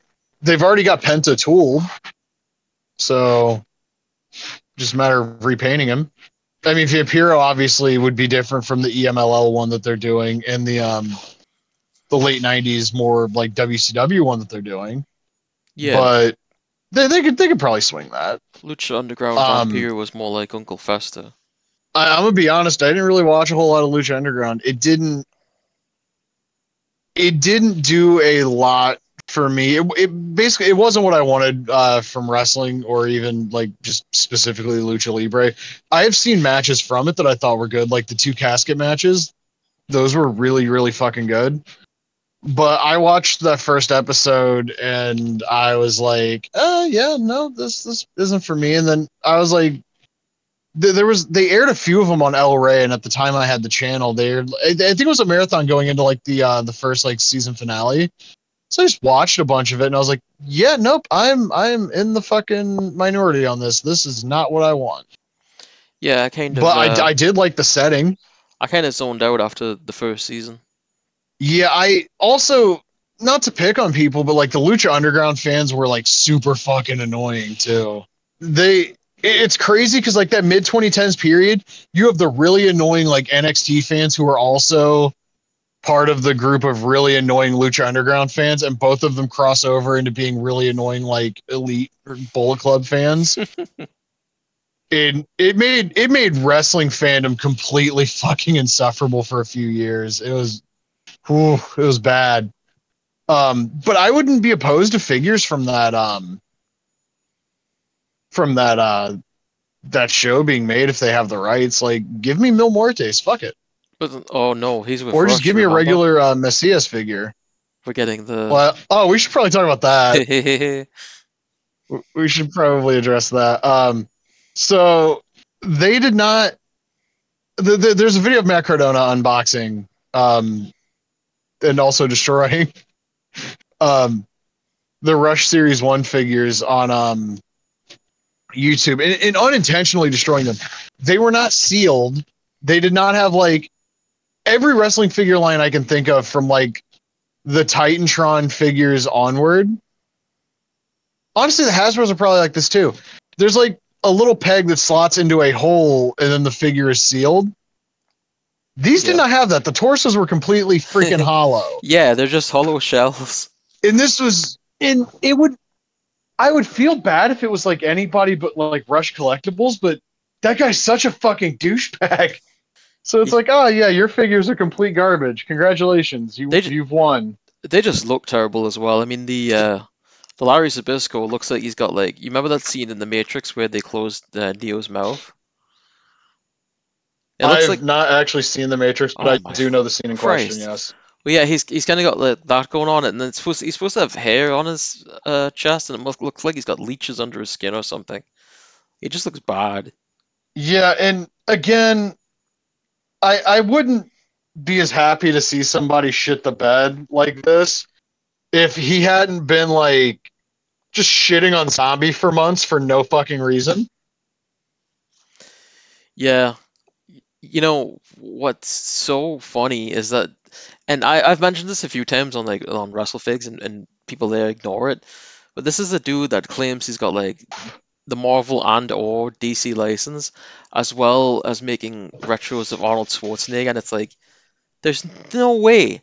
they've already got Penta tooled, so just a matter of repainting him. I mean, Vampiro obviously would be different from the EMLL one that they're doing and the um the late '90s more like WCW one that they're doing. Yeah. But they they could they could probably swing that. Lucha Underground um, Vampire was more like Uncle Fester. I, I'm gonna be honest. I didn't really watch a whole lot of Lucha Underground. It didn't. It didn't do a lot for me. It, it basically it wasn't what I wanted uh, from wrestling or even like just specifically Lucha Libre. I have seen matches from it that I thought were good, like the two casket matches. Those were really really fucking good. But I watched that first episode and I was like, "Uh, yeah, no, this this isn't for me." And then I was like, there was they aired a few of them on El Rey, and at the time I had the channel, they I think it was a marathon going into like the uh the first like season finale. So I just watched a bunch of it, and I was like, "Yeah, nope, I'm I'm in the fucking minority on this. This is not what I want." Yeah, I kind of. But uh, I I did like the setting. I kind of zoned out after the first season. Yeah, I also not to pick on people, but like the Lucha Underground fans were like super fucking annoying too. They it's crazy because like that mid 2010s period, you have the really annoying like NXT fans who are also part of the group of really annoying Lucha Underground fans, and both of them cross over into being really annoying like elite or Bullet Club fans. <laughs> it it made it made wrestling fandom completely <laughs> fucking insufferable for a few years. It was Ooh, it was bad. Um, but I wouldn't be opposed to figures from that um from that uh that show being made if they have the rights. Like give me Mil Muertes, fuck it. But oh no, he's with. Or just Rush, give me a remember? regular uh Messias figure. Forgetting the. Well oh we should probably talk about that. <laughs> we should probably address that. Um, so they did not. The, the, there's a video of Matt Cardona unboxing, um, and also <laughs> destroying, um, the Rush Series One figures on um, YouTube, and, and unintentionally destroying them. They were not sealed. They did not have like every wrestling figure line I can think of from like the Titantron figures onward honestly the hasbros are probably like this too. There's like a little peg that slots into a hole and then the figure is sealed. These did not have that. The torsos were completely freaking <laughs> hollow. Yeah, they're just hollow shells. and this was and it would i would feel bad if it was like anybody but like rush collectibles but that guy's such a fucking douchebag <laughs> so it's like oh yeah your figures are complete garbage congratulations you, They ju- you've won They just look terrible as well. I mean, the uh, the Larry Zbyszko looks like he's got like. You remember that scene in The Matrix where they closed uh, Neo's mouth? It looks i've like. not actually seen the matrix but Oh i do know the scene in Christ. question yes Well, yeah, he's he's kind of got like, that going on, and then it's supposed he's supposed to have hair on his uh, chest, and it must, looks like he's got leeches under his skin or something. It just looks bad. Yeah, and again, I I wouldn't be as happy to see somebody shit the bed like this if he hadn't been like just shitting on zombie for months for no fucking reason. Yeah. You know what's so funny is that, and I I've mentioned this a few times on like on WrestleFigs and and people there ignore it, but this is a dude that claims he's got like the Marvel and or DC license, as well as making retros of Arnold Schwarzenegger, and it's like, there's no way,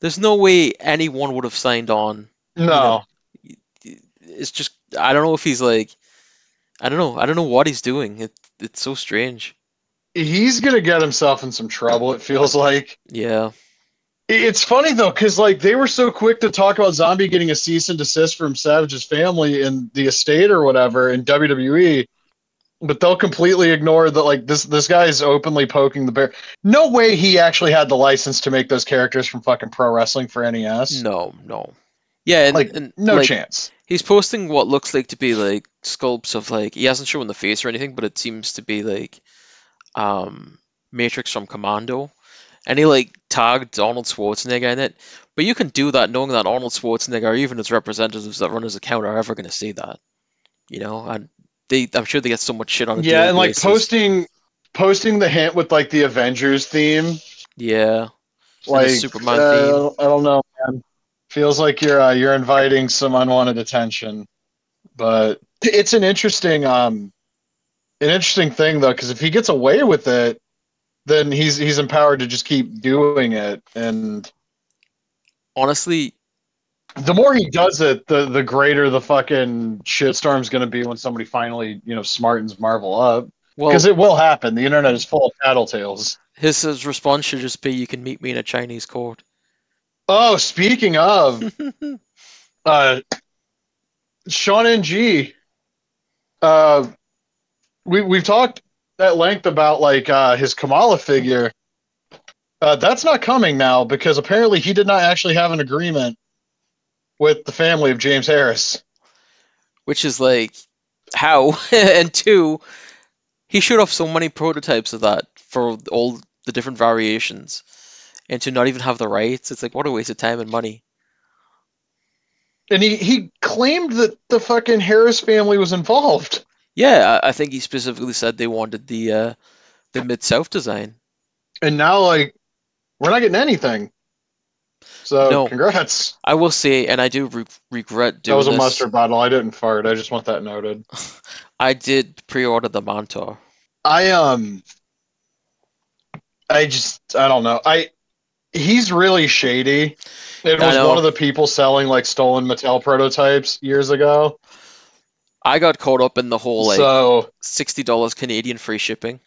there's no way anyone would have signed on. No. It's just I don't know if he's like, I don't know, I don't know what he's doing. It it's so strange. He's gonna get himself in some trouble, it feels like. Yeah. It's funny though, because like they were so quick to talk about Zombie getting a cease and desist from Savage's family in the estate or whatever in WWE, but they'll completely ignore that. Like this, this guy is openly poking the bear. No way he actually had the license to make those characters from fucking pro wrestling for NES. No, no. Yeah, and, like and, no like, chance. He's posting what looks like to be like sculpts of like he hasn't shown the face or anything, but it seems to be like um Matrix from Commando. And he like tagged Arnold Schwarzenegger in it. But you can do that knowing that Arnold Schwarzenegger or even his representatives that run his account are ever gonna see that. You know, and they I'm sure they get so much shit on Yeah, and like basis. posting, posting the hint with like the Avengers theme. Yeah. Like Superman uh, theme. I don't know, man. Feels like you're uh, you're inviting some unwanted attention, but it's an interesting um, an interesting thing though, because if he gets away with it, then he's he's empowered to just keep doing it, and Honestly, the more he does it, the the greater the fucking shitstorm's going to be when somebody finally you know smartens Marvel up, well because it will happen. The internet is full of tattletales. his, his response should just be you can meet me in a Chinese court. Oh, speaking of, <laughs> uh, Sean and G, uh, we we've talked at length about like uh, his Kamala figure. Uh, that's not coming now because apparently he did not actually have an agreement with the family of James Harris. which is like how <laughs> and two he showed off so many prototypes of that for all the different variations and to not even have the rights it's like what a waste of time and money And he, he claimed that the fucking Harris family was involved. Yeah i, I think he specifically said they wanted the uh the mid-south design And now, like, we're not getting anything. So, No. congrats. i will say and i do re- regret doing That was a this mustard bottle. I didn't fart. I just want that noted. <laughs> i did pre-order the Mantaur. I um I just I don't know. I he's really shady. It I was know. one of the people selling like stolen Mattel prototypes years ago. I got caught up in the whole like so $60 canadian free shipping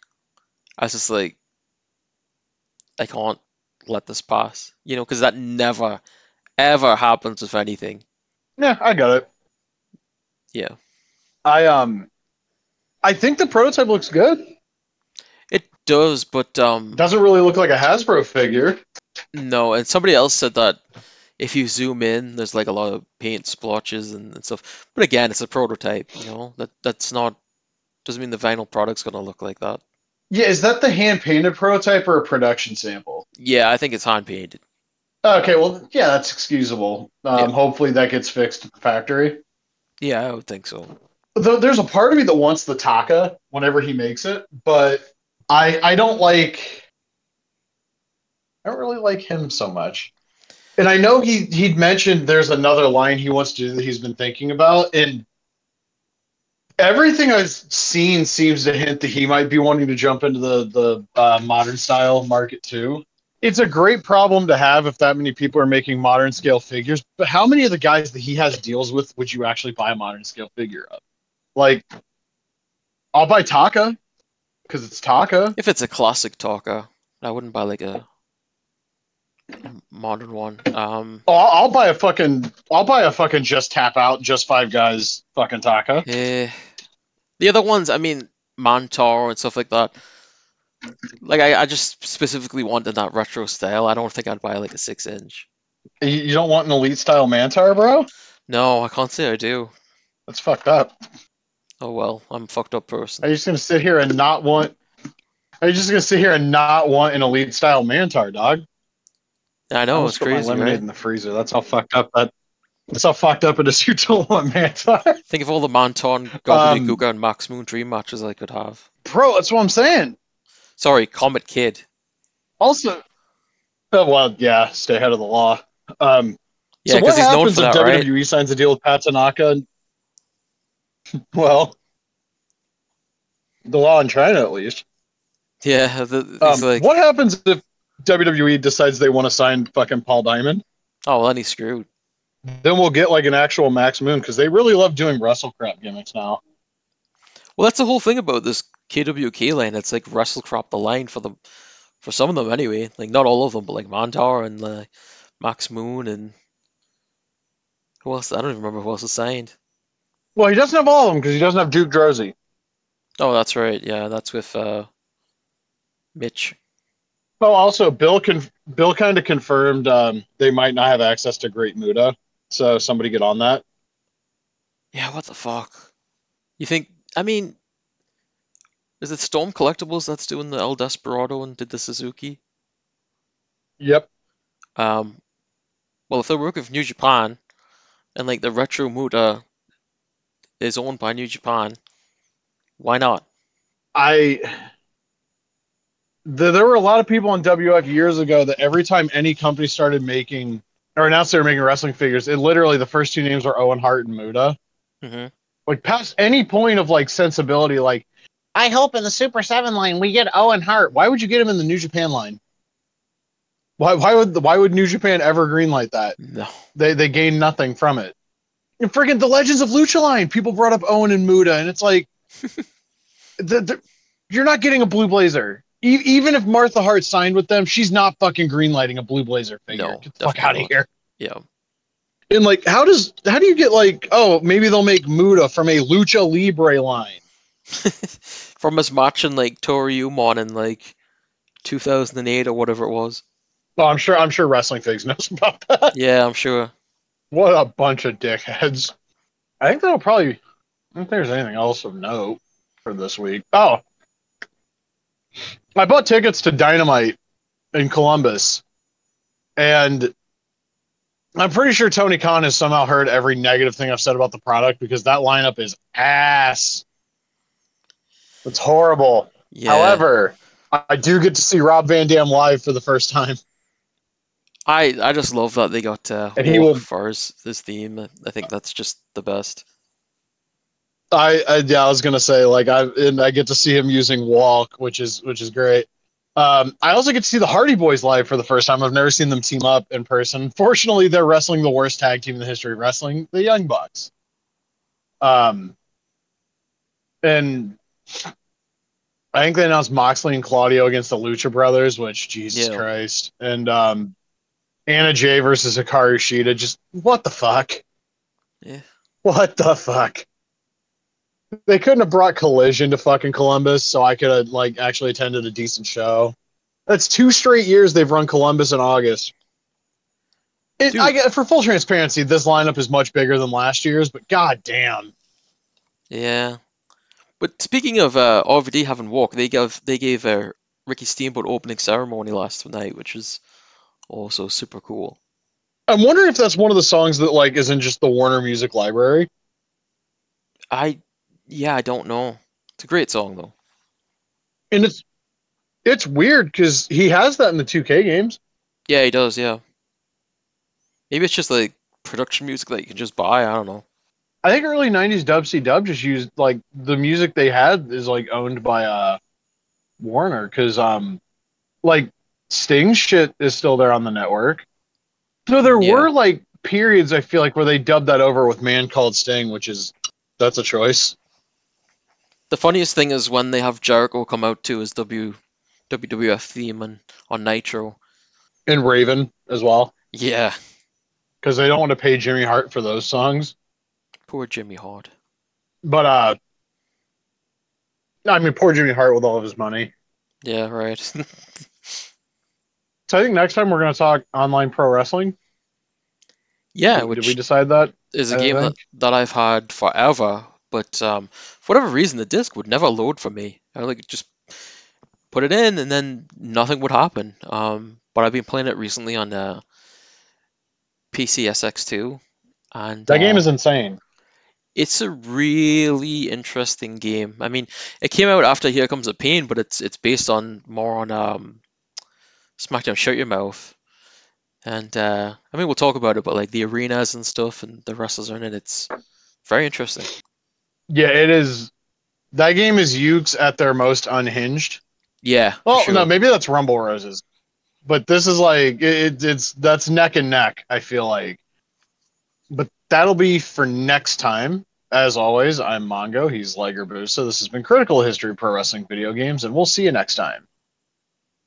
i was just like i can't let this pass you know because that never ever happens with anything yeah, I got it. yeah I um I think the prototype looks good. It does, but um, Doesn't really look like a Hasbro figure. no. And somebody else said that if you zoom in, there's like a lot of paint splotches and, and stuff. But again, it's a prototype. You know that that's not doesn't mean the vinyl product's gonna look like that. Yeah, is that the hand painted prototype or a production sample? Yeah, I think it's hand painted. Okay, well, yeah, that's excusable. Um, Yeah. Hopefully that gets fixed at the factory. Yeah, I would think so. Though there's a part of me that wants the Taka whenever he makes it, but I I don't like I don't really like him so much. And I know he he'd mentioned there's another line he wants to do that he's been thinking about, and everything I've seen seems to hint that he might be wanting to jump into the the uh, modern style market too. It's a great problem to have if that many people are making modern scale figures. But how many of the guys that he has deals with would you actually buy a modern scale figure of? Like, I'll buy Taka because it's Taka. If it's a classic Taka, I wouldn't buy like a modern one. Um, Oh, I'll, I'll buy a fucking. I'll buy a fucking just tap out, just five guys fucking Taka. eh. The other ones, I mean, Mantaur and stuff like that. Like I, I just specifically wanted that retro style. I don't think I'd buy like a six inch. You, don't want an elite style Mantaur, bro? No, I can't say I do. That's fucked up. Oh well, I'm fucked up person. Are you just gonna sit here and not want? Are you just gonna sit here and not want an elite style Mantaur, dog? I know almost it's crazy, lemonade right? in the freezer. That's how fucked up that. That's how fucked up it is. <laughs> You don't want Think of all the Mantaur, Um, Gobbledygooker, and Max Moon dream matches I could have. bro. That's what I'm saying. Sorry, Comet Kid. Also, oh, well, yeah, stay ahead of the law. Um, Yeah, so what because he's known happens for that, if right? WWE signs a deal with Pat Tanaka? <laughs> well, the law in China, at least. Yeah, the, Um, like, what happens if WWE decides they want to sign fucking Paul Diamond? oh, well, then he's screwed. Then we'll get like an actual Max Moon because they really love doing wrestle crap gimmicks now. Well, that's the whole thing about this KWK line. It's like wrestle crop the line for them, for some of them anyway. Like not all of them, but like Mantaur and uh, Max Moon and who else? I don't even remember who else is signed. Well, he doesn't have all of them because he doesn't have Duke Droese. Oh, that's right. Yeah, that's with uh, Mitch. Oh, also, Bill con- Bill kind of confirmed um, they might not have access to Great Muta, so somebody get on that. Yeah, what the fuck? You think? I mean, is it Storm Collectibles that's doing the El Desperado and did the Suzuki? Yep. Um, well, if they work with New Japan, and like the Retro Muta is owned by New Japan, why not? I the, there were a lot of people on WF years ago that every time any company started making or announced they were making wrestling figures, it literally the first two names were Owen Hart and Muta. hmm Like past any point of like sensibility, like I hope in the Super Seven line we get Owen Hart. Why would you get him in the New Japan line? Why why would why would New Japan ever greenlight that? No. They they gain nothing from it. And friggin' the Legends of Lucha line, people brought up Owen and Muta, and it's like, <laughs> the, the, you're not getting a Blue Blazer. E- even if Martha Hart signed with them, she's not fucking greenlighting a Blue Blazer figure. No, Get the fuck out of here. Yeah. And like, how does how do you get like, oh, maybe they'll make Muta from a Lucha Libre line? <laughs> From us matching like Toryumon in like 2008 or whatever it was. Well, I'm sure I'm sure Wrestling Figs knows <laughs> about that. Yeah, I'm sure. What a bunch of dickheads. I think that'll probably. I don't think there's anything else of note for this week. Oh, I bought tickets to Dynamite in Columbus, and I'm pretty sure Tony Khan has somehow heard every negative thing I've said about the product because that lineup is ass. It's horrible. Yeah. However, I do get to see Rob Van Dam live for the first time. I I just love that they got uh, And he will- his, his theme. I think that's just the best. I, I yeah, I was gonna say like I and I get to see him using walk, which is which is great. Um, I also get to see the Hardy Boys live for the first time. I've never seen them team up in person. Fortunately, they're wrestling the worst tag team in the history of wrestling, the Young Bucks. Um, and I think they announced Moxley and Claudio against the Lucha Brothers, which Jesus Yeah. Christ, and um, Anna Jay versus Hikaru Shida. Just what the fuck? Yeah. What the fuck? They couldn't have brought Collision to fucking Columbus, so I could have like actually attended a decent show. That's two straight years they've run Columbus in August. It, I get for full transparency, this lineup is much bigger than last year's, but god damn, Yeah. But speaking of uh, RVD having walk, they gave they gave uh, Ricky Steamboat opening ceremony last night, which is also super cool. I'm wondering if that's one of the songs that like is in just the Warner Music Library. I yeah, I don't know. It's a great song though. And it's it's weird because he has that in the 2K games. Yeah, he does. Yeah. Maybe it's just like production music that you can just buy. I don't know. I think early '90s Dub C Dub just used like the music they had is like owned by uh Warner because um like Sting shit is still there on the network. So there Yeah. were like periods I feel like where they dubbed that over with Man Called Sting, which is that's a choice. The funniest thing is when they have Jericho come out to his W WWF theme on, on Nitro. And Raven as well Yeah, because they don't want to pay Jimmy Hart for those songs. poor Jimmy Hart. But uh, I mean, poor Jimmy Hart with all of his money. Yeah, right. <laughs> So I think next time we're gonna talk online pro wrestling. yeah, Did- which did we decide that? Is a game that, that I've had forever, but um, for whatever reason, the disc would never load for me. I like just put it in, and then nothing would happen. Um, but I've been playing it recently on uh, PC SX2, and That game uh, is insane. it's a really interesting game. I mean, it came out after Here Comes the Pain, but it's it's based on more on um, SmackDown Shut Your Mouth. And uh, I mean, we'll talk about it, but like the arenas and stuff, and the wrestlers are in it. It's very interesting. Yeah, it is. That game is Yuke's at their most unhinged. Yeah. Well, sure. no, maybe that's Rumble Roses, but this is like it, it's that's neck and neck. I feel like, but that'll be for next time. As always, I'm Mongo. He's Liger Boost. So this has been Critical History Pro Wrestling Video Games, and we'll see you next time.